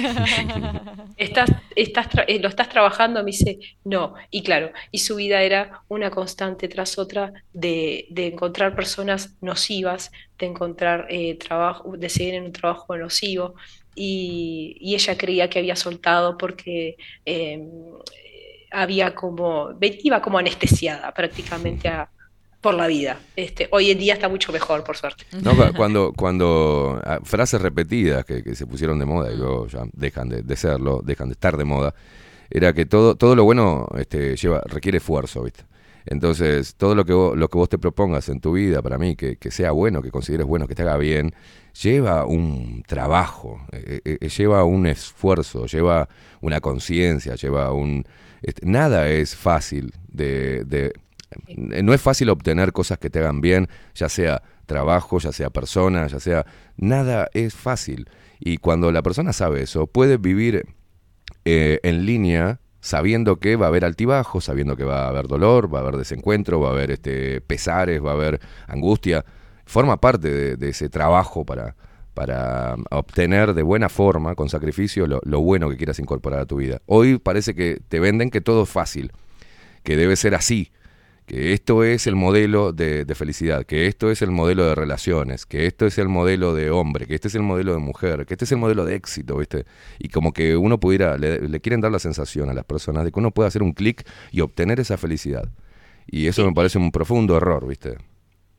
Estás, estás eh, lo estás trabajando, me dice, no. Y claro, y su vida era una constante tras otra de, de encontrar personas nocivas, de encontrar eh, trabajo, de seguir en un trabajo nocivo. Y, y ella creía que había soltado porque eh, había como, iba como anestesiada prácticamente a- por la vida. Este, hoy en día está mucho mejor, por suerte. No, cu- cuando, cuando ah, frases repetidas que, que se pusieron de moda y luego ya dejan de, de serlo, dejan de estar de moda, era que todo, todo lo bueno este, lleva, requiere esfuerzo, ¿viste? Entonces, todo lo que, vos, lo que vos te propongas en tu vida, para mí, que, que sea bueno, que consideres bueno, que te haga bien, lleva un trabajo, eh, eh, eh, lleva un esfuerzo, lleva una conciencia, lleva un... este, nada es fácil de, de- No es fácil obtener cosas que te hagan bien, ya sea trabajo, ya sea persona, ya sea... Nada es fácil. Y cuando la persona sabe eso, puede vivir eh, en línea sabiendo que va a haber altibajos, sabiendo que va a haber dolor, va a haber desencuentro, va a haber este, pesares, va a haber angustia. Forma parte de, ese trabajo para, para obtener de buena forma, con sacrificio, lo bueno que quieras incorporar a tu vida. Hoy parece que te venden que todo es fácil, que debe ser así, que esto es el modelo de, de felicidad, que esto es el modelo de relaciones, que esto es el modelo de hombre, que este es el modelo de mujer, que este es el modelo de éxito, ¿viste? Y como que uno pudiera, le, le quieren dar la sensación a las personas de que uno puede hacer un clic y obtener esa felicidad. Y eso me parece un profundo error, ¿viste?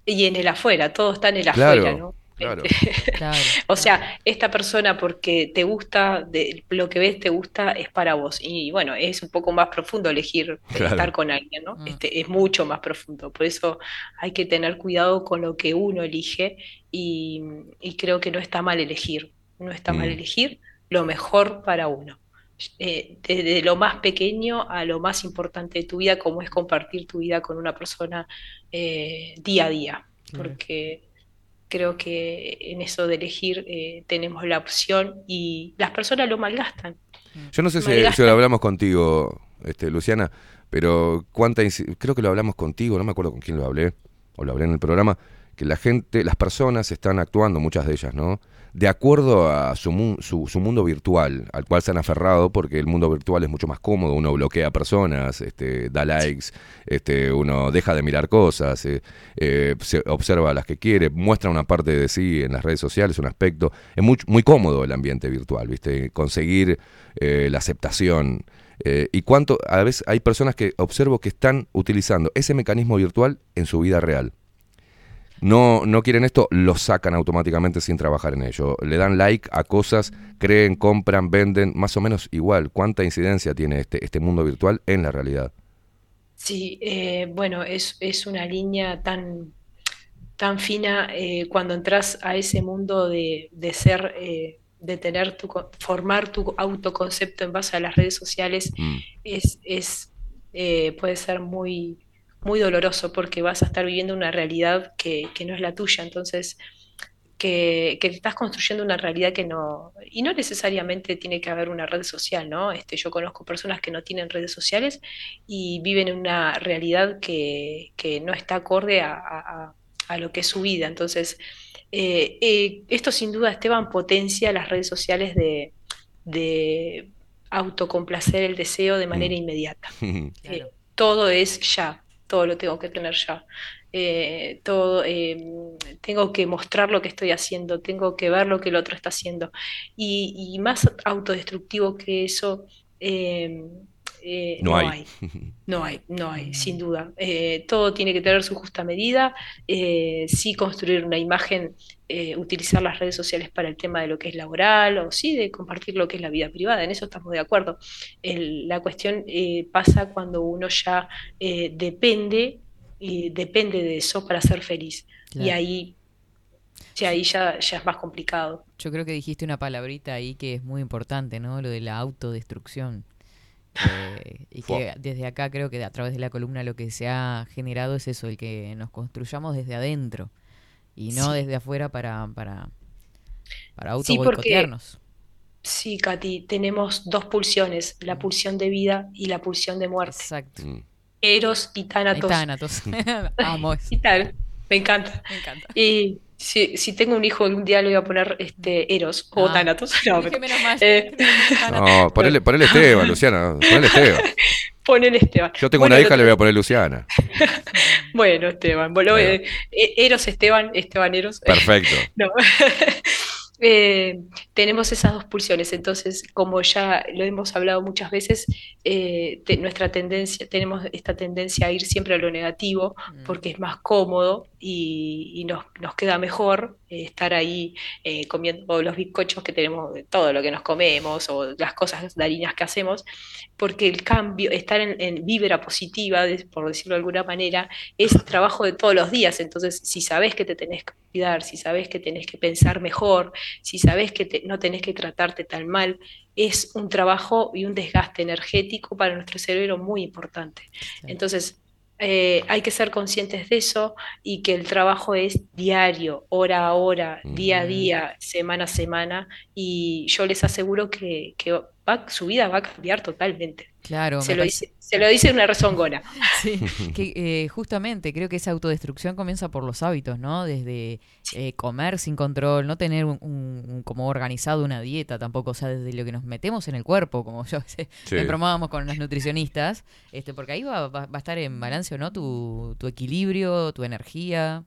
Y en el afuera, todo está en el Claro, afuera, ¿no? Claro. Claro. O sea, esta persona porque te gusta, de, lo que ves te gusta, es para vos. Y bueno, es un poco más profundo elegir Claro. estar con alguien, ¿no? Mm. Este, es mucho más profundo. Por eso hay que tener cuidado con lo que uno elige y, y creo que no está mal elegir. No está mal Mm. elegir lo mejor para uno. Eh, desde lo más pequeño a lo más importante de tu vida, como es compartir tu vida con una persona eh, día a día. Porque creo que en eso de elegir eh, tenemos la opción y las personas lo malgastan. Yo no sé si, lo hablamos contigo, este, Luciana, pero cuánta creo que lo hablamos contigo, no me acuerdo con quién lo hablé, o lo hablé en el programa, que la gente, las personas están actuando, muchas de ellas, ¿no? De acuerdo a su, su, su mundo virtual, al cual se han aferrado, porque el mundo virtual es mucho más cómodo, uno bloquea personas, este, da likes, este, uno deja de mirar cosas, eh, eh, se observa las que quiere, muestra una parte de sí en las redes sociales, un aspecto. Es muy, muy cómodo el ambiente virtual, ¿viste? Conseguir eh, la aceptación. y cuánto, a veces hay personas que observo que están utilizando ese mecanismo virtual en su vida real. No, no quieren esto, lo sacan automáticamente sin trabajar en ello. Le dan like a cosas, creen, compran, venden, más o menos igual. ¿Cuánta incidencia tiene este, este mundo virtual en la realidad? Sí, eh, bueno, es, es una línea tan, tan fina eh, cuando entras a ese mundo de, de ser, eh, de tener tu, formar tu autoconcepto en base a las redes sociales, Mm, es, es, eh, puede ser muy, muy doloroso porque vas a estar viviendo una realidad que, que no es la tuya. Entonces, que, que estás construyendo una realidad que no, y no necesariamente tiene que haber una red social, ¿no? Este, yo conozco personas que no tienen redes sociales y viven en una realidad que, que no está acorde a, a- lo que es su vida. Entonces, eh, eh, esto sin duda, Esteban, potencia las redes sociales de, de autocomplacer el deseo de manera inmediata. mm. Eh, todo es ya, todo lo tengo que tener ya. Eh, todo, eh, tengo que mostrar lo que estoy haciendo, tengo que ver lo que el otro está haciendo. Y, más autodestructivo que eso, eh, eh, No no hay. hay. No hay, no hay, sin duda. Eh, todo tiene que tener su justa medida. eh, sí construir una imagen, eh, utilizar las redes sociales para el tema de lo que es laboral o sí de compartir lo que es la vida privada. En eso estamos de acuerdo. El- la cuestión eh, pasa cuando uno ya eh, depende, y depende de eso para ser feliz. Y ahí, sí, ahí ya, ya es más complicado. Yo creo que dijiste una palabrita ahí que es muy importante, ¿no? Lo de la autodestrucción. Eh, y que desde acá creo que a través de la columna lo que se ha generado es eso, el que nos construyamos desde adentro y no Sí. desde afuera para, para, para auto Sí, porque- boicotearnos. Sí, Katy, tenemos dos pulsiones, la pulsión de vida y la pulsión de muerte. Exacto. Mm. Eros y Tánatos. Tánatos. Amo eso. Y tal, me encanta. Me encanta. Y si, si tengo un hijo, algún día le voy a poner este Eros o Ah. Tánatos. No, pero- menos mal. eh, No, ponele, ponele Esteban, Luciana, ponele Esteban. ponele Esteban. Yo tengo Bueno, una hija, le voy a poner Luciana. Bueno, Esteban. Bueno, Bueno. eh, Eros Esteban, Esteban Eros. Perfecto. No. Eh, tenemos esas dos pulsiones, entonces, como ya lo hemos hablado muchas veces, eh, te- nuestra tendencia, tenemos esta tendencia a ir siempre a lo negativo Mm. porque es más cómodo y, y nos, nos queda mejor eh, estar ahí comiendo los bizcochos que tenemos, todo lo que nos comemos o las cosas de harinas que hacemos, porque el cambio, estar en, en vibra positiva, por decirlo de alguna manera, es trabajo de todos los días. Entonces, si sabes que te tenés cuidar, si sabes que tenés que pensar mejor, si sabes que te- no tenés que tratarte tan mal, es un trabajo y un desgaste energético para nuestro cerebro muy importante. Entonces, eh, hay que ser conscientes de eso y que el trabajo es diario, hora a hora, día a día, semana a semana, y yo les aseguro que, que va- su vida va a cambiar totalmente. Claro, Se lo, parece- dice, se lo dice una rezongona. Sí, que eh, justamente creo que esa autodestrucción comienza por los hábitos, ¿no? Desde eh, comer sin control, no tener un, un- un- como organizado una dieta tampoco, o sea, desde lo que nos metemos en el cuerpo, como yo sé, Sí. me bromábamos con las nutricionistas, este, porque ahí va, va- va a estar en balance, ¿o ¿no? Tu, tu equilibrio, tu energía.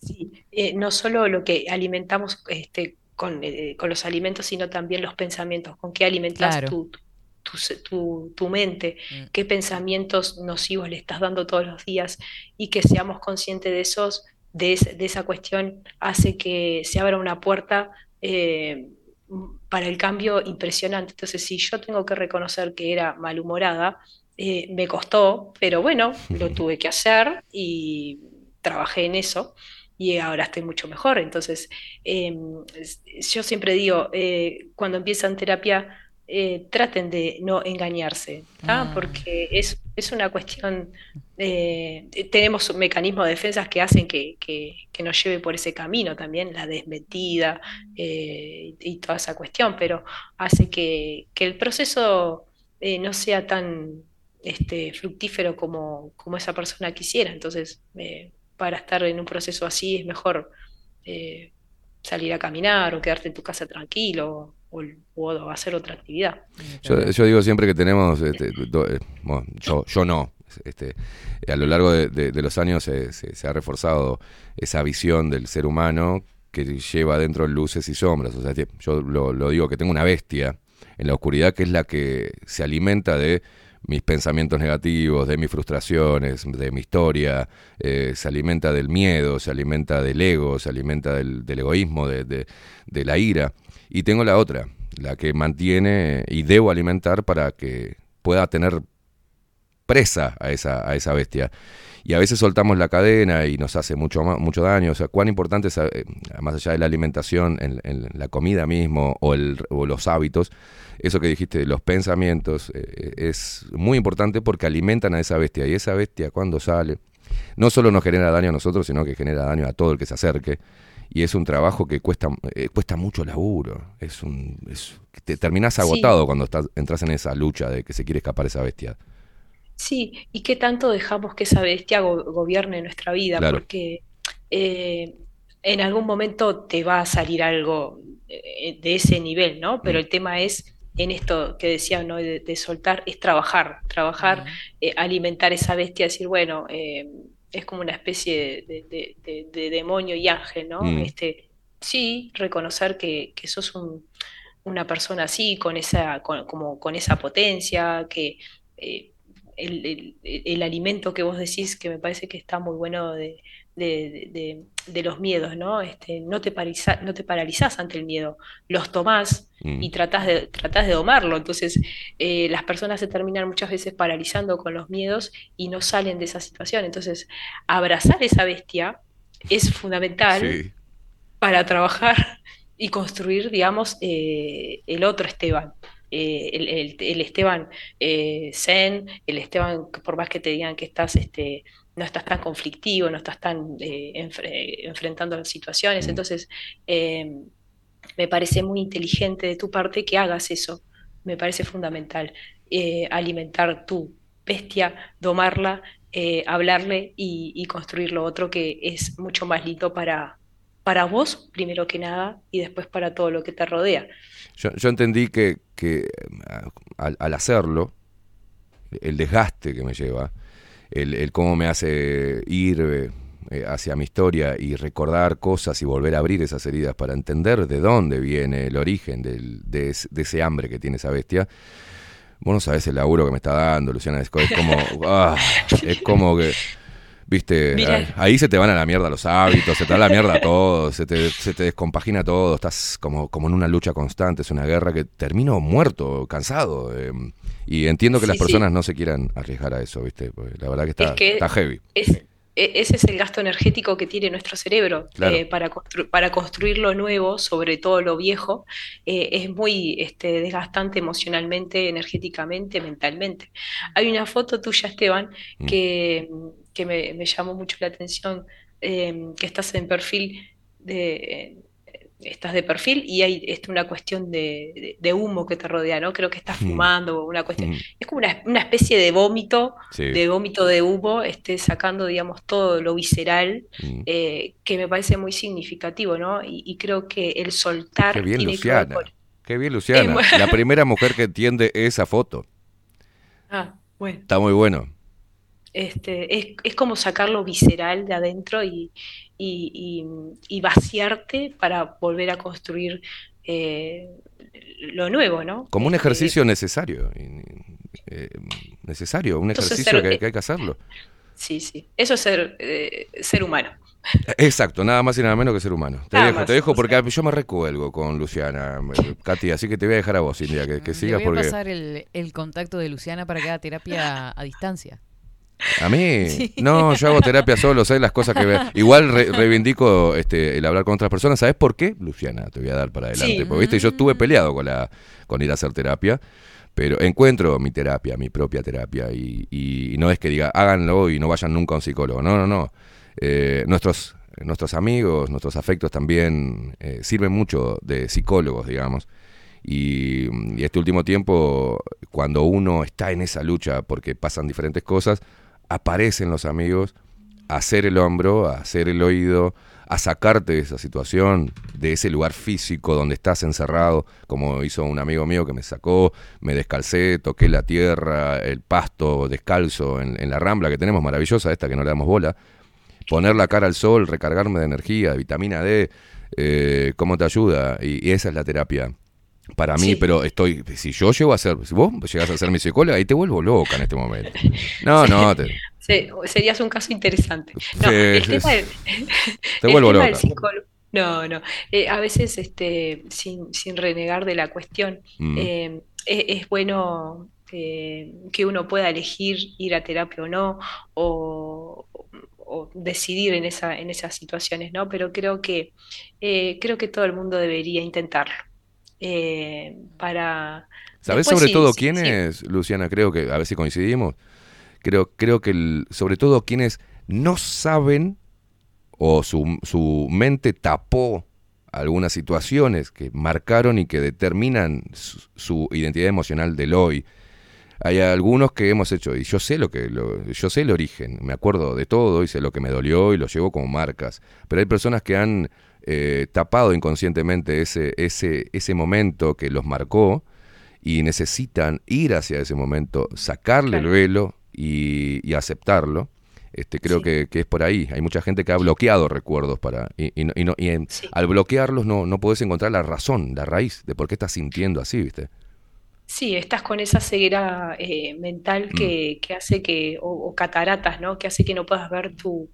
Sí, eh, no solo lo que alimentamos este, con, eh, con los alimentos, sino también los pensamientos, con qué alimentas Claro. tu, tu, tu- tu mente, Mm. qué pensamientos nocivos le estás dando todos los días y que seamos conscientes de esos de, es- de esa cuestión hace que se abra una puerta eh, para el cambio impresionante. Entonces, si yo tengo que reconocer que era malhumorada, eh, me costó, pero bueno, lo tuve que hacer y trabajé en eso y ahora estoy mucho mejor. Entonces, eh, es- yo siempre digo, eh, cuando empiezan terapia, eh, traten de no engañarse. Ah. Porque es, es una cuestión, eh, tenemos un mecanismo de defensas que hacen que, que- que nos lleve por ese camino también, la desmetida y toda esa cuestión, pero hace que, que el proceso no sea tan este, fructífero como, como esa persona quisiera. Entonces, para estar en un proceso así es mejor eh, salir a caminar o quedarte en tu casa tranquilo o, o hacer otra actividad. Yo, yo digo siempre que tenemos, este, do- eh, bueno, yo, yo no, este, a lo largo de, de- de los años se, se- se ha reforzado esa visión del ser humano que lleva dentro luces y sombras. O sea, que yo lo, lo digo que tengo una bestia en la oscuridad que es la que se alimenta de mis pensamientos negativos, de mis frustraciones, de mi historia, eh, se alimenta del miedo, se alimenta del ego, se alimenta del, del egoísmo, de, de- de la ira. Y tengo la otra, la que mantiene y debo alimentar para que pueda tener presa a esa, a esa bestia. Y a veces soltamos la cadena y nos hace mucho, mucho daño. O sea, cuán importante es, eh, más allá de la alimentación, en, en la comida mismo o, el, o los hábitos, eso que dijiste, los pensamientos, eh, es muy importante porque alimentan a esa bestia. Y esa bestia cuando sale, no solo nos genera daño a nosotros, sino que genera daño a todo el que se acerque. Y es un trabajo que cuesta, eh, cuesta mucho laburo. Es un, es- te terminás Sí. agotado cuando estás, entras en esa lucha de que se quiere escapar esa bestia. Sí, y qué tanto dejamos que esa bestia go- gobierne nuestra vida, Claro. porque eh, en algún momento te va a salir algo eh, de ese nivel, ¿no? Pero el tema es, en esto que decía, ¿no? De, de soltar, es trabajar, trabajar, eh, alimentar esa bestia, decir, bueno, eh, es como una especie de, de- de- de demonio y ángel, ¿no? Mm. Este, sí, reconocer que, que sos un- una persona así, con esa, con, como, con esa potencia, que eh, el, el- el alimento que vos decís, que me parece que está muy bueno de, de- de- de los miedos, ¿no? Este, no te paraliza- no te paralizás ante el miedo, los tomás Mm. y tratás de, tratás de domarlo. Entonces, eh, las personas se terminan muchas veces paralizando con los miedos y no salen de esa situación. Entonces, abrazar esa bestia es fundamental Sí. para trabajar y construir, digamos, eh, el otro Esteban. Eh, el, el- el Esteban eh, zen, el Esteban, por más que te digan que estás, este, no estás tan conflictivo, no estás tan eh, enfre- enfrentando las situaciones. Entonces, eh, me parece muy inteligente de tu parte que hagas eso. Me parece fundamental. alimentar tu bestia, domarla, hablarle y, y construir lo otro que es mucho más lindo para, para vos, primero que nada, y después para todo lo que te rodea. Yo, yo entendí que, que ah, al, al hacerlo, el desgaste que me lleva, el, el cómo me hace ir eh, eh, hacia mi historia y recordar cosas y volver a abrir esas heridas para entender de dónde viene el origen del- de, es- de ese hambre que tiene esa bestia. Vos no sabés el laburo que me está dando, Luciana. Es como, ah, es como que, viste, ahí, ahí se te van a la mierda los hábitos, se te va a la mierda todo, se te, se te descompagina todo, estás como, como en una lucha constante, es una guerra que termino muerto, cansado. eh, y entiendo que Sí, las sí. personas no se quieran arriesgar a eso, viste, porque la verdad que está, Es que está heavy. es- e- ese es el gasto energético que tiene nuestro cerebro Claro. eh, para, constru- para construir lo nuevo, sobre todo lo viejo, eh, es muy este, desgastante emocionalmente, energéticamente, mentalmente. Hay una foto tuya, Esteban, Mm. Que, me, me llamó mucho la atención, eh, que estás en perfil de... eh, Estás de perfil y hay este, una cuestión de, de- de humo que te rodea, ¿no? Creo que estás Mm. fumando, una cuestión. Mm. Es como una, una especie de vómito Sí. de vómito de humo, este, sacando, digamos, todo lo visceral, Mm. eh, que me parece muy significativo, ¿no? Y, y creo que el soltar Qué bien, tiene que ver Luciana. Qué bien, Luciana. La primera mujer que entiende esa foto. Ah, bueno, Está muy bueno. Este, es, es como sacar lo visceral de adentro y, y, y- y vaciarte para volver a construir eh, lo nuevo, ¿no? Como un Este, ejercicio necesario. y- eh, necesario, un ejercicio ser- que, que hay que hacerlo. Sí, sí. Eso es ser, eh, ser humano. Exacto, nada más y nada menos que ser humano. Te Nada dejo, más, te dejo o porque yo me recuelgo con Luciana, eh, Katy, así que te voy a dejar a vos, India, que, sigas voy a porque pasar el, el contacto de Luciana para que haga terapia a distancia. A mí Sí. no, yo hago terapia solo, sé las cosas que ve. Igual re- reivindico este el hablar con otras personas, ¿sabes por qué? Luciana, te voy a dar para adelante, Sí. porque viste, yo estuve peleado con la con ir a hacer terapia. Pero encuentro mi terapia, mi propia terapia, y, y no es que diga háganlo y no vayan nunca a un psicólogo. No, no, no. Eh, nuestros, nuestros amigos, nuestros afectos también eh, sirven mucho de psicólogos, digamos. Y, y este último tiempo, cuando uno está en esa lucha porque pasan diferentes cosas, aparecen los amigos a hacer el hombro, a hacer el oído, a sacarte de esa situación, de ese lugar físico donde estás encerrado, como hizo un amigo mío que me sacó, me descalcé, toqué la tierra, el pasto descalzo en, la rambla que tenemos, maravillosa esta que no le damos bola, poner la cara al sol, recargarme de energía, de vitamina D, eh, ¿cómo te ayuda? Y esa es la terapia para mí, Sí. pero estoy, si yo llego a ser, si vos llegás a ser mi psicóloga, ahí te vuelvo loca en este momento. No, no, te, Se- serías un caso interesante. No, el tema del, Te el vuelvo tema loca. del. No, no. Eh, a veces, este, sin, sin renegar de la cuestión, Mm. eh, es, es bueno eh, que uno pueda elegir ir a terapia o no, o, o decidir en esa, en esas situaciones, ¿no? Pero creo que, eh, creo que todo el mundo debería intentarlo. Eh, para ¿Sabés después sobre sí, todo quién sí. es, Luciana? Creo que, a ver si coincidimos, creo, creo que el- sobre todo quienes no saben o su, su mente tapó algunas situaciones que marcaron y que determinan su, su identidad emocional del hoy. Hay algunos que hemos hecho, y yo sé lo que lo- yo sé el origen, me acuerdo de todo y sé lo que me dolió y lo llevo como marcas. Pero hay personas que han eh, tapado inconscientemente ese, ese, ese momento que los marcó y necesitan ir hacia ese momento, sacarle el velo y, y aceptarlo. Este, creo Sí. que, que es por ahí. Hay mucha gente que ha bloqueado recuerdos para y, y no- y no- y en- al bloquearlos no, no podés encontrar la razón, la raíz de por qué estás sintiendo así, ¿viste? Sí, estás con esa ceguera eh, mental Mm. que, que hace que, o, o cataratas, ¿no? Que hace que no puedas ver tu,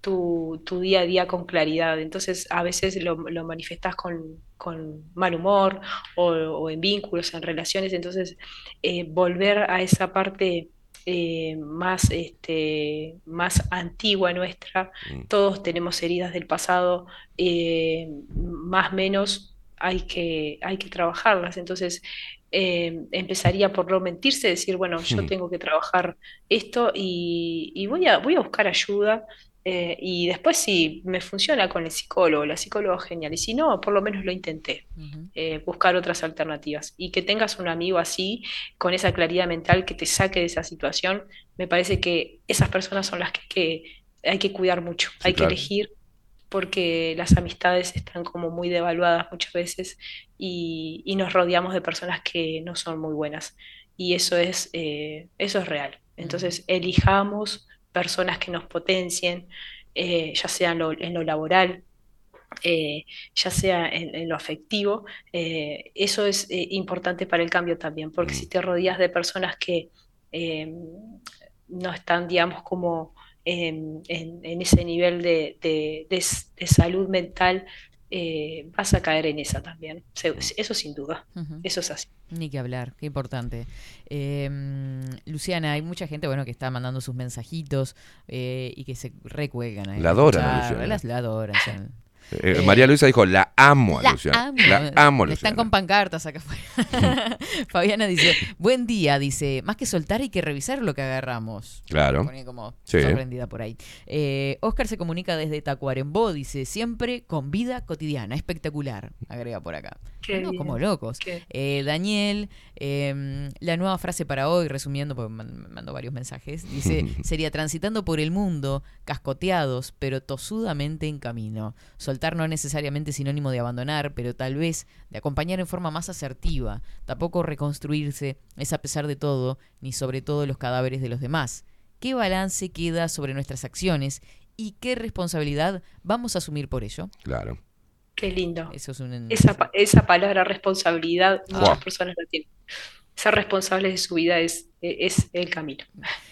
tu, tu día a día con claridad. Entonces, a veces lo, lo manifestás con, con mal humor o, o en vínculos, en relaciones. Entonces, eh, volver a esa parte eh, más, este, más antigua nuestra, todos tenemos heridas del pasado, eh, más o menos hay que, hay que trabajarlas. Entonces, eh, empezaría por no mentirse, decir, bueno, yo Hmm. tengo que trabajar esto y, y voy a, voy a buscar ayuda. Eh, y después si me funciona con el psicólogo, la psicóloga genial, y si no, por lo menos lo intenté, eh, buscar otras alternativas. Y que tengas un amigo así, con esa claridad mental que te saque de esa situación, me parece que esas personas son las que, que hay que cuidar mucho, hay claro. que elegir porque las amistades están como muy devaluadas muchas veces y, y nos rodeamos de personas que no son muy buenas. Y eso es, eh, eso es real. Entonces, elijamos personas que nos potencien, eh, ya sea en lo, en lo laboral, eh, ya sea en, en lo afectivo. eh, eso es importante para el cambio también, porque si te rodeas de personas que eh, no están, digamos, como en, en- ese nivel de, de- de s- de salud mental, eh, vas a caer en esa también. Eso sin duda, eso es así. Ni que hablar, qué importante. Eh, Luciana, hay mucha gente bueno que está mandando sus mensajitos eh, y que se recuelgan. ahí La adoran Luciana. La adoran. Eh, Eh, María Luisa dijo, la amo a la Luciana. amo. La amo a Están Luciana. con pancartas acá afuera. Fabiana dice, buen día, dice, más que soltar hay que revisar lo que agarramos. Claro. Pone como Sí. sorprendida por ahí. Eh, Oscar se comunica desde Tacuarembó, dice, siempre con vida cotidiana, espectacular, agrega por acá. Como locos. Eh, Daniel, eh, la nueva frase para hoy, resumiendo, porque man- me mandó varios mensajes, dice, sería transitando por el mundo, cascoteados, pero tosudamente en camino. Soltar no es necesariamente sinónimo de abandonar, pero tal vez de acompañar en forma más asertiva. Tampoco reconstruirse es a pesar de todo, ni sobre todo los cadáveres de los demás. ¿Qué balance queda sobre nuestras acciones y qué responsabilidad vamos a asumir por ello? Claro. Qué lindo. Eso es un... Esa, esa palabra responsabilidad, muchas personas la tienen. Ser responsable de su vida es, es el camino.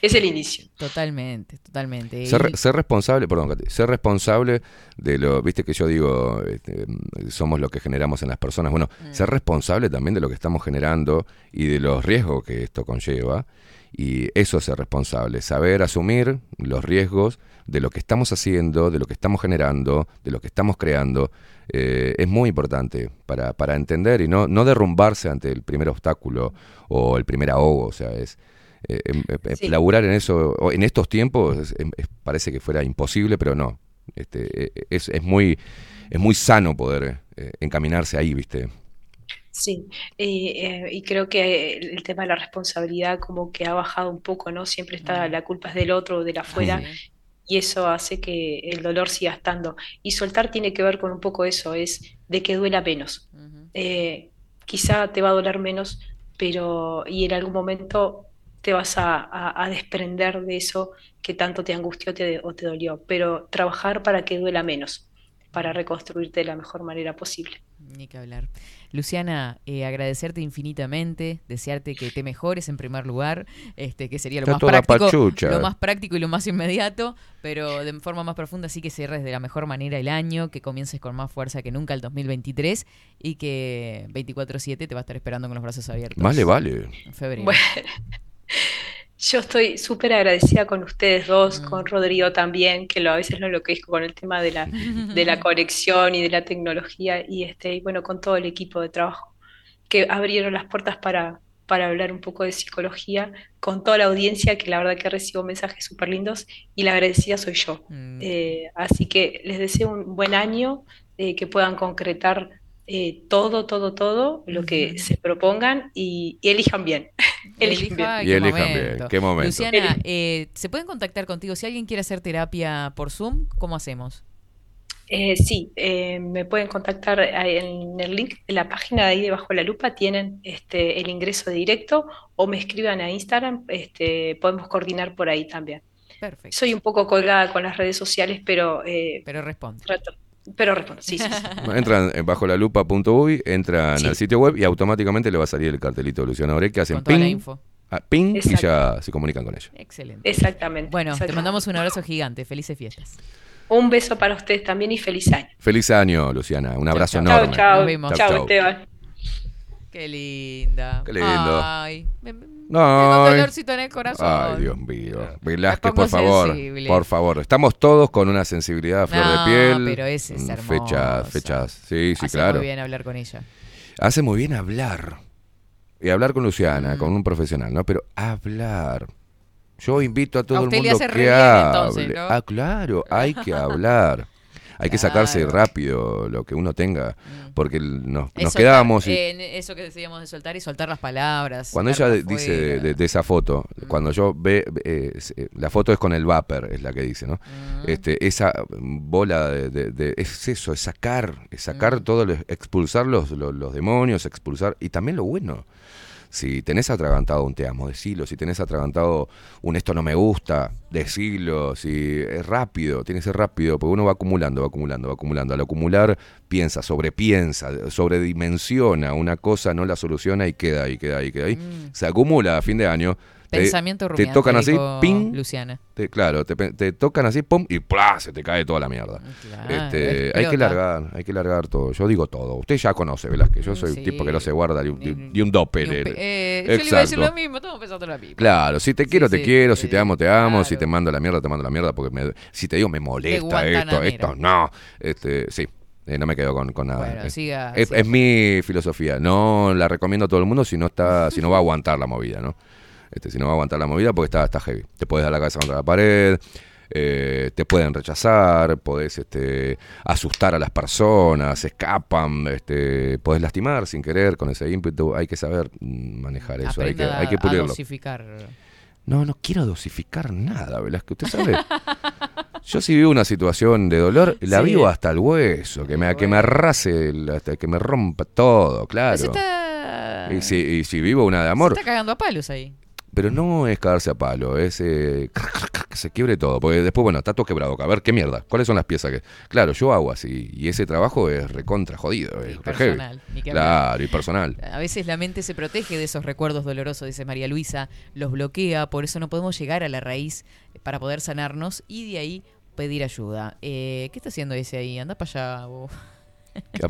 es el inicio. Totalmente, totalmente. Ser, ser responsable, perdón, Katy, ser responsable de lo, viste que yo digo, este, somos lo que generamos en las personas. Bueno, Mm. ser responsable también de lo que estamos generando y de los riesgos que esto conlleva. Y eso es ser responsable, saber asumir los riesgos de lo que estamos haciendo, de lo que estamos generando, de lo que estamos creando. Eh, es muy importante para, para entender y no, no derrumbarse ante el primer obstáculo o el primer ahogo. O sea, es, eh, em, eh, Sí. laburar en eso en estos tiempos es- em, es- parece que fuera imposible pero no este eh, es, es muy es muy sano poder eh, encaminarse ahí viste Sí, eh, eh, y creo que el, el tema de la responsabilidad como que ha bajado un poco, ¿no? Siempre está la culpa es del otro o de la afuera Sí. Y eso hace que el dolor siga estando. Y soltar tiene que ver con un poco eso, es de que duela menos. Eh, quizá te va a doler menos, pero y en algún momento te vas a, a- a desprender de eso que tanto te angustió te- o te dolió, pero trabajar para que duela menos, para reconstruirte de la mejor manera posible. Ni que hablar. Luciana, eh, agradecerte infinitamente, desearte que te mejores en primer lugar, este, que sería lo Está más práctico, pachucha. lo más práctico y lo más inmediato, pero de forma más profunda sí que cierres de la mejor manera el año, que comiences con más fuerza que nunca el 2023 y que 24/7 te va a estar esperando con los brazos abiertos. más le vale En febrero. Bueno, yo estoy súper agradecida con ustedes dos, Mm. con Rodrigo también, que lo, a veces lo enloquezco con el tema de la, de la conexión y de la tecnología, y, este, y bueno, con todo el equipo de trabajo, que abrieron las puertas para, para hablar un poco de psicología, con toda la audiencia, que la verdad que recibo mensajes súper lindos, y la agradecida soy yo. Mm, Eh, así que les deseo un buen año, eh, que puedan concretar eh, todo, todo, todo lo que se propongan y, y elijan bien. elijan bien. Y qué elijan momento. bien, qué momento. Luciana, eh, ¿se pueden contactar contigo? Si alguien quiere hacer terapia por Zoom, ¿cómo hacemos? Eh, sí, eh, me pueden contactar en el link de la página de ahí debajo de la lupa, tienen este, el ingreso directo o me escriban a Instagram, este, podemos coordinar por ahí también. Perfecto. Soy un poco colgada con las redes sociales, pero eh, Pero responde. trato, pero respondo, sí, sí, sí. entran en bajo la lupa.uy entran Sí. al sitio web y automáticamente le va a salir el cartelito de Luciana Orey que hacen Con toda la ping, info. ah, ping y ya se comunican con ella Excelente. Exactamente. Bueno, te mandamos un abrazo gigante. Felices fiestas. Un beso para ustedes también y feliz año. feliz año Luciana un abrazo chao. Chao, enorme chao, Nos vemos. Chau, chao, chau. Esteban. Qué linda. Qué lindo. Ay, me, me- No, tengo dolorcito en el corazón. Ay, Dios mío. Velázquez, por favor. sensible. Por favor. Estamos todos con una sensibilidad a flor No, de piel. pero ese es Mm, hermoso. Fechas, fechas. Sí, sí, Hace claro. muy bien hablar con ella. Hace muy bien hablar. Y hablar con Luciana, Mm. con un profesional, ¿no? Pero hablar. Yo invito a todo A el le mundo hace re que bien, hable. entonces, ¿no? Ah, claro, hay que hablar. Hay que sacarse Claro. rápido lo que uno tenga, Mm. porque nos, Es nos soltar, quedábamos y eh, eso que decíamos de soltar y soltar las palabras. Cuando ella dice de, de- de esa foto, Mm. cuando yo ve, eh, la foto es con el vapor, es la que dice, ¿no? Mm. Este, esa bola de, de- es eso, es sacar, es sacar Mm. todo, expulsar los, los, los demonios, expulsar, y también lo bueno. Si tenés atragantado un te amo, decilo. Si tenés atragantado un esto no me gusta, decilo. Si es rápido, tiene que ser rápido, porque uno va acumulando, va acumulando, va acumulando. Al acumular, piensa, sobrepiensa, sobredimensiona una cosa, no la soluciona y queda ahí, queda ahí, queda ahí. Mm. Se acumula a fin de año. Te- Pensamiento te rumiante, tocan así, ping, Luciana. te- claro, te, te tocan así, pum, y ¡plá! se te cae toda la mierda. Claro, Este, hay que largar, hay que largar todo. Yo digo todo. Usted ya conoce, Velázquez. Yo Mm, soy sí. un tipo que no se guarda ni un, Ni- ni un. Ni eh, yo le iba a decir lo mismo, estamos pensando lo mismo. Claro, si te Sí, quiero, te sí, quiero, si te amo, te amo, si te mando la mierda, te mando la mierda, porque me- si te digo me molesta esto, esto no. Este, sí, eh, no me quedo con, con nada. Bueno, siga. es, siga. es mi filosofía. No la recomiendo a todo el mundo si no está, si no va a aguantar la movida, ¿no? Este, si no va a aguantar la movida porque está, está heavy. Te puedes dar la cabeza contra la pared, eh, te pueden rechazar, podés este, asustar a las personas, se escapan, este, podés lastimar sin querer con ese ímpetu. Hay que saber manejar eso, hay que, Aprenda hay que a pulirlo. dosificar. No, no quiero dosificar nada, Velázquez. Usted sabe. Yo si vivo una situación de dolor, la Sí. vivo hasta el hueso, que me, que me Bueno. arrase, hasta que me rompa todo, claro. Se está, Y si, y si vivo una de se amor, está cagando a palos ahí. Pero no es cagarse a palo, es... eh, que se quiebre todo. Porque después, bueno, está todo quebrado. A ver, ¿qué mierda? ¿Cuáles son las piezas que...? Claro, yo hago así. Y ese trabajo es recontra jodido. Es heavy. personal, hablar. Claro, y personal. A veces la mente se protege de esos recuerdos dolorosos, dice María Luisa, los bloquea, por eso no podemos llegar a la raíz para poder sanarnos y de ahí pedir ayuda. Eh, ¿Qué está haciendo ese ahí? Anda para allá. vos.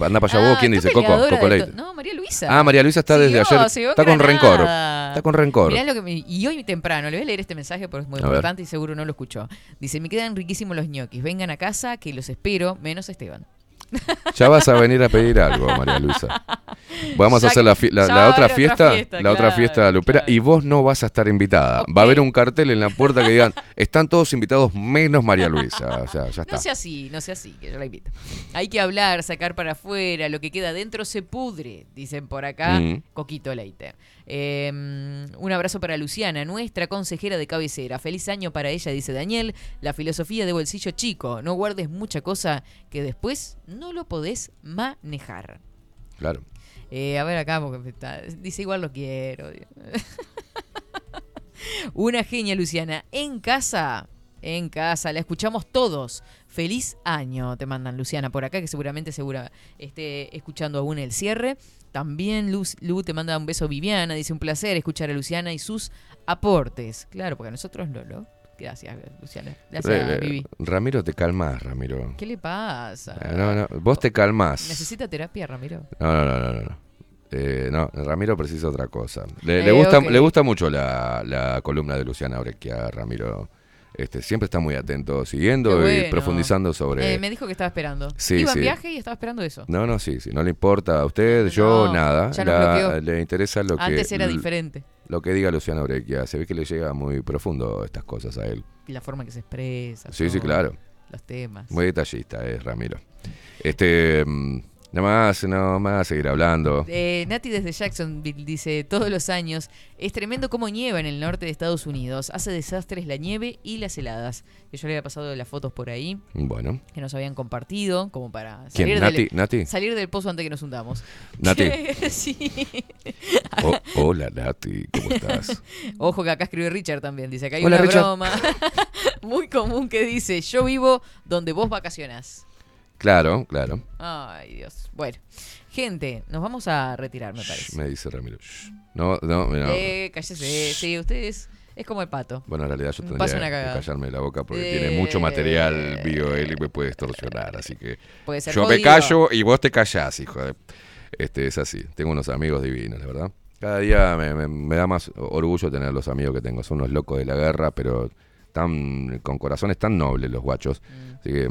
Anda para allá vos, Ah, ¿quién dice? Coco, Coco Leite. No, María Luisa. Ah, María Luisa está desde ayer. Está con rencor. Está con rencor. Mirá lo que me- y hoy temprano, le voy a leer este mensaje porque es muy A ver. importante y seguro no lo escuchó. Dice, me quedan riquísimos los ñoquis, vengan a casa que los espero, menos Esteban. Ya vas a venir a pedir algo, María Luisa. Vamos Ya a hacer la, la- la otra fiesta, la otra fiesta lupera, y vos no vas a estar invitada. Va a haber un cartel en la puerta que digan, están todos invitados menos María Luisa. O sea, ya está. No sea así, no sea así, que yo la invito. Hay que hablar, sacar para afuera, lo que queda adentro se pudre, dicen por acá, Mm. Coquito Leite. Eh, un abrazo para Luciana, nuestra consejera de cabecera. Feliz año para ella, dice Daniel. La filosofía de bolsillo chico, no guardes mucha cosa que después no lo podés manejar. Claro. Eh, a ver acá, porque está- dice igual lo quiero. Una genia, Luciana. En casa, en casa, la escuchamos todos. Feliz año, te mandan Luciana por acá, que seguramente segura esté escuchando aún el cierre. También Luz, Lu te manda un beso Viviana, dice un placer escuchar a Luciana y sus aportes. Claro, porque a nosotros no, ¿no? Gracias, Luciana. Gracias, Eh, Vivi. Ramiro, te calmas, Ramiro. ¿Qué le pasa? Eh, No, no, vos te calmas. ¿Necesita terapia, Ramiro? No, no, no, no, no. Eh, no, Ramiro precisa otra cosa. Le, le Eh, gusta, le gusta mucho la, la columna de Luciana Orequia, Ramiro. Este, siempre está muy atento, siguiendo y profundizando sobre. Eh, me dijo que estaba esperando. Sí, Iba sí. en viaje y estaba esperando eso. No, no, sí, sí. No le importa a usted, yo nada. ya La- le interesa lo que. Antes era diferente. Lo que diga Luciana Orequia. Se ve que le llega muy profundo estas cosas a él. Y la forma que se expresa. Sí, sí, claro. Los temas. Muy detallista es Ramiro. Este. Nada más, no más seguir hablando. Eh, Nati desde Jacksonville dice, todos los años, es tremendo como nieva en el norte de Estados Unidos. Hace desastres la nieve y las heladas. Que yo le había pasado las fotos por ahí, Bueno. que nos habían compartido, como para ¿Quién? salir, ¿Nati? del, ¿Nati? salir del pozo antes que nos hundamos. Nati. sí. Oh, hola, Nati, ¿cómo estás? Ojo que acá escribe Richard también. Dice, acá hay Hola, una Richard. broma muy común que dice, yo vivo donde vos vacacionás. Claro, claro. Ay, Dios. Bueno, gente, nos vamos a retirar, me parece. Me dice Ramiro. Shh. No, no, no. Eh, cállese. Sí, ustedes es como el pato. Bueno, en realidad yo Me tendría que callarme la boca porque Eh, tiene mucho material bio él y me puede extorsionar, así que Puede ser yo me jodido. callo y vos te callás, hijo de... Este es así. Tengo unos amigos divinos, la verdad. Cada día me, me- me da más orgullo tener los amigos que tengo. Son unos locos de la guerra, pero tan con corazones tan nobles los guachos. Así que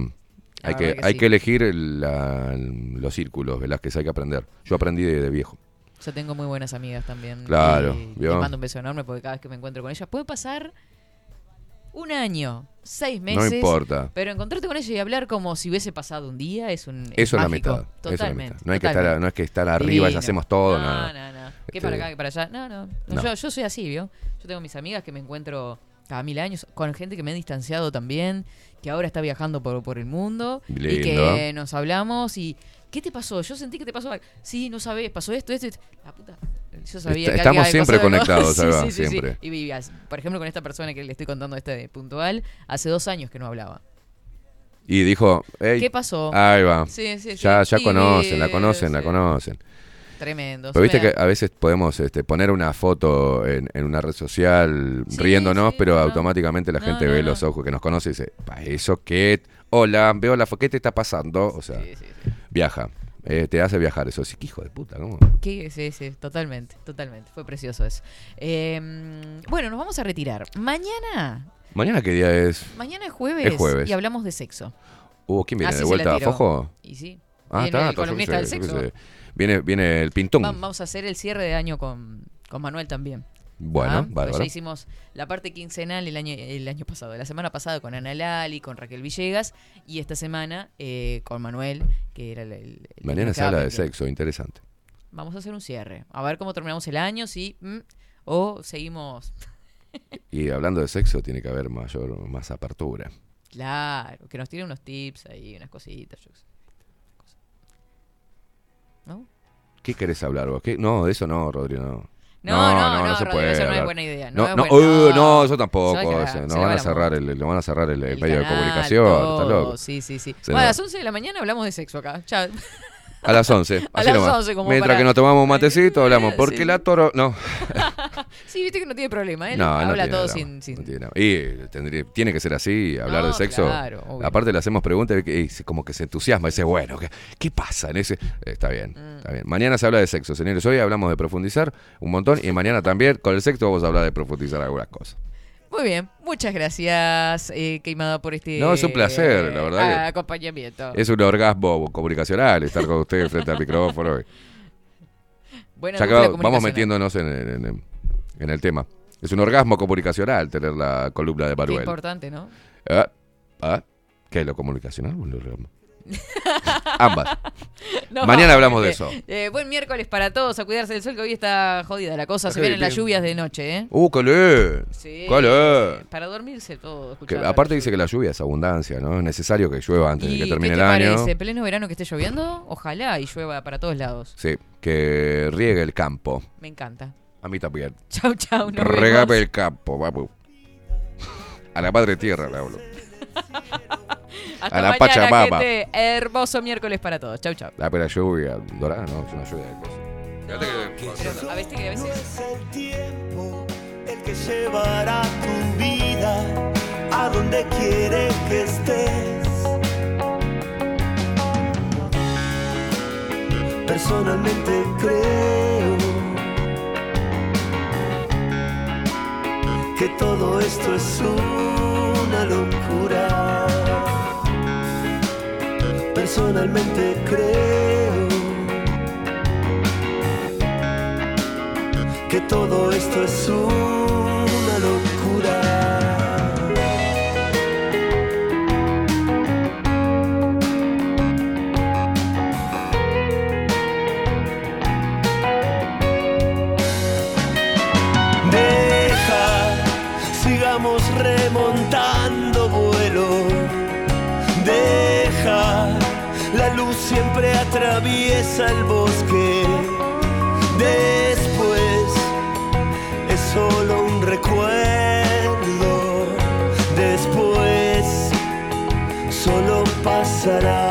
hay que, hay sí. que elegir el- la- los círculos, Velázquez, hay que aprender. Yo aprendí de, de viejo. Yo tengo muy buenas amigas también. Claro, y. Les mando un beso enorme porque cada vez que me encuentro con ellas puede pasar un año, seis No meses. importa. Pero encontrarte con ella y hablar como si hubiese pasado un día es un. Eso es la mágico. mitad. eso es la Totalmente. mitad. No, hay que estar, no es que estar arriba y hacemos todo. No, No, no. no, no. Que Este, para acá, que para allá. No, no. No, No. Yo, yo soy así, ¿vio? Yo tengo mis amigas que me encuentro cada mil años, con gente que me he distanciado también, que ahora está viajando por, por el mundo y que nos hablamos y. ¿Qué te pasó? Yo sentí que te pasó algo. Sí, no sabes, pasó esto, esto, esto. La puta. Yo sabía Est- que estamos siempre pasado algo. conectados, Sí, sí, sí, siempre. Y vivías, por ejemplo, con esta persona que le estoy contando este puntual, hace dos años que no hablaba. Y dijo, "Ey, ¿Qué pasó? Ahí va. Ya, ya Y, conocen, la conocen, la conocen. Tremendo. Pero viste que a veces podemos este, poner una foto en, en una red social riéndonos, pero automáticamente la No, gente no, ve los ojos que nos conoce y dice, "Pa, ¿eso qué? Hola, veo la foto, ¿qué te está pasando? O sea, viaja. Eh, te hace viajar eso. Sí, que hijo de puta, ¿cómo? ¿Qué? Sí, sí, totalmente, totalmente. Fue precioso eso. Eh, bueno, nos vamos a retirar. Mañana, ¿Mañana qué día es? mañana es jueves, Es jueves. y hablamos de sexo. Uh, ¿quién viene? ¿De vuelta a. Fojo? Y sí. Ah, está, el columnista del sexo. Viene, viene el pintón. Va- Vamos a hacer el cierre de año con, con Manuel también. Bueno, Ah, bárbaro. Ya hicimos la parte quincenal el año, el año pasado, la semana pasada con Ana Lali, con Raquel Villegas y esta semana eh, con Manuel, que era el... Mañana se habla de sexo, interesante. Vamos a hacer un cierre. A ver cómo terminamos el año, si mm, o seguimos. Y hablando de sexo, tiene que haber mayor, más apertura. Claro, que nos tiren unos tips ahí, unas cositas. yo sé. ¿No? ¿Qué querés hablar vos? ¿Qué? No, de eso no, Rodrigo, no. No, no, no, se Rodrigo, puede. eso no es buena idea, no No, es no, uh, no. no, eso tampoco. Eso, no se le van va a cerrar el, lo van a cerrar el, El medio de canal, comunicación. todo. Está loco. Sí, sí, sí. Se Bueno, a las 11 de la mañana hablamos de sexo acá. Chao. A las 11. A las nomás. 11 como Mientras para- que nos tomamos matecito, hablamos. Porque Sí. la toro. No. Sí, viste que no tiene problema, ¿eh? No, no Habla tiene todo sin, sin- no tiene. Y tendría- tiene que ser así, hablar No, de sexo. claro, obvio. Aparte le hacemos preguntas y y como que se entusiasma. Dice, bueno, ¿qué, qué pasa en ese? Eh, Está bien, Mm. está bien. Mañana se habla de sexo, señores. Hoy hablamos de profundizar un montón y mañana también con el sexo vamos a hablar de profundizar algunas cosas. Muy bien, muchas gracias, eh, Queimada, por este No, es un placer, la verdad que- acompañamiento. Es un orgasmo comunicacional estar con ustedes frente al micrófono. hoy. Dupla vamos metiéndonos en, en- el tema. Es un orgasmo comunicacional tener la columna de Qué Baruel. importante, ¿no? Ah, ah, ¿Qué es lo comunicacional lo orgasmo? Ambas. No, Mañana hablamos de eh, eso. eh, buen miércoles para todos, a cuidarse del sol, que hoy está jodida la cosa. Se vienen las lluvias de noche, ¿eh? Uh, qué lindo. Sí. Qué lindo. Para dormirse todo. Que aparte dice que la lluvia es abundancia, ¿no? Es necesario que llueva antes de ¿Y que qué termine te el pleno verano que esté lloviendo? Ojalá y llueva para todos lados. Sí, que riegue el campo. Me encanta. A mí también. Chau, chau. Regame vemos. el campo, vamos. A la madre tierra le hablo. Hasta a la mañana, Pachamama. gente. Hermoso miércoles para todos. Chau, chau. Ah, pero la lluvia dorada, no, es una lluvia de cosas. Fíjate que- Pero a veces que a veces... es el tiempo el que llevará tu vida a donde quiere que estés. Personalmente creo que todo esto es una locura. Personalmente creo que todo esto es una locura. Deja, sigamos remontando siempre atraviesa el bosque. Después es solo un recuerdo. Después solo pasará.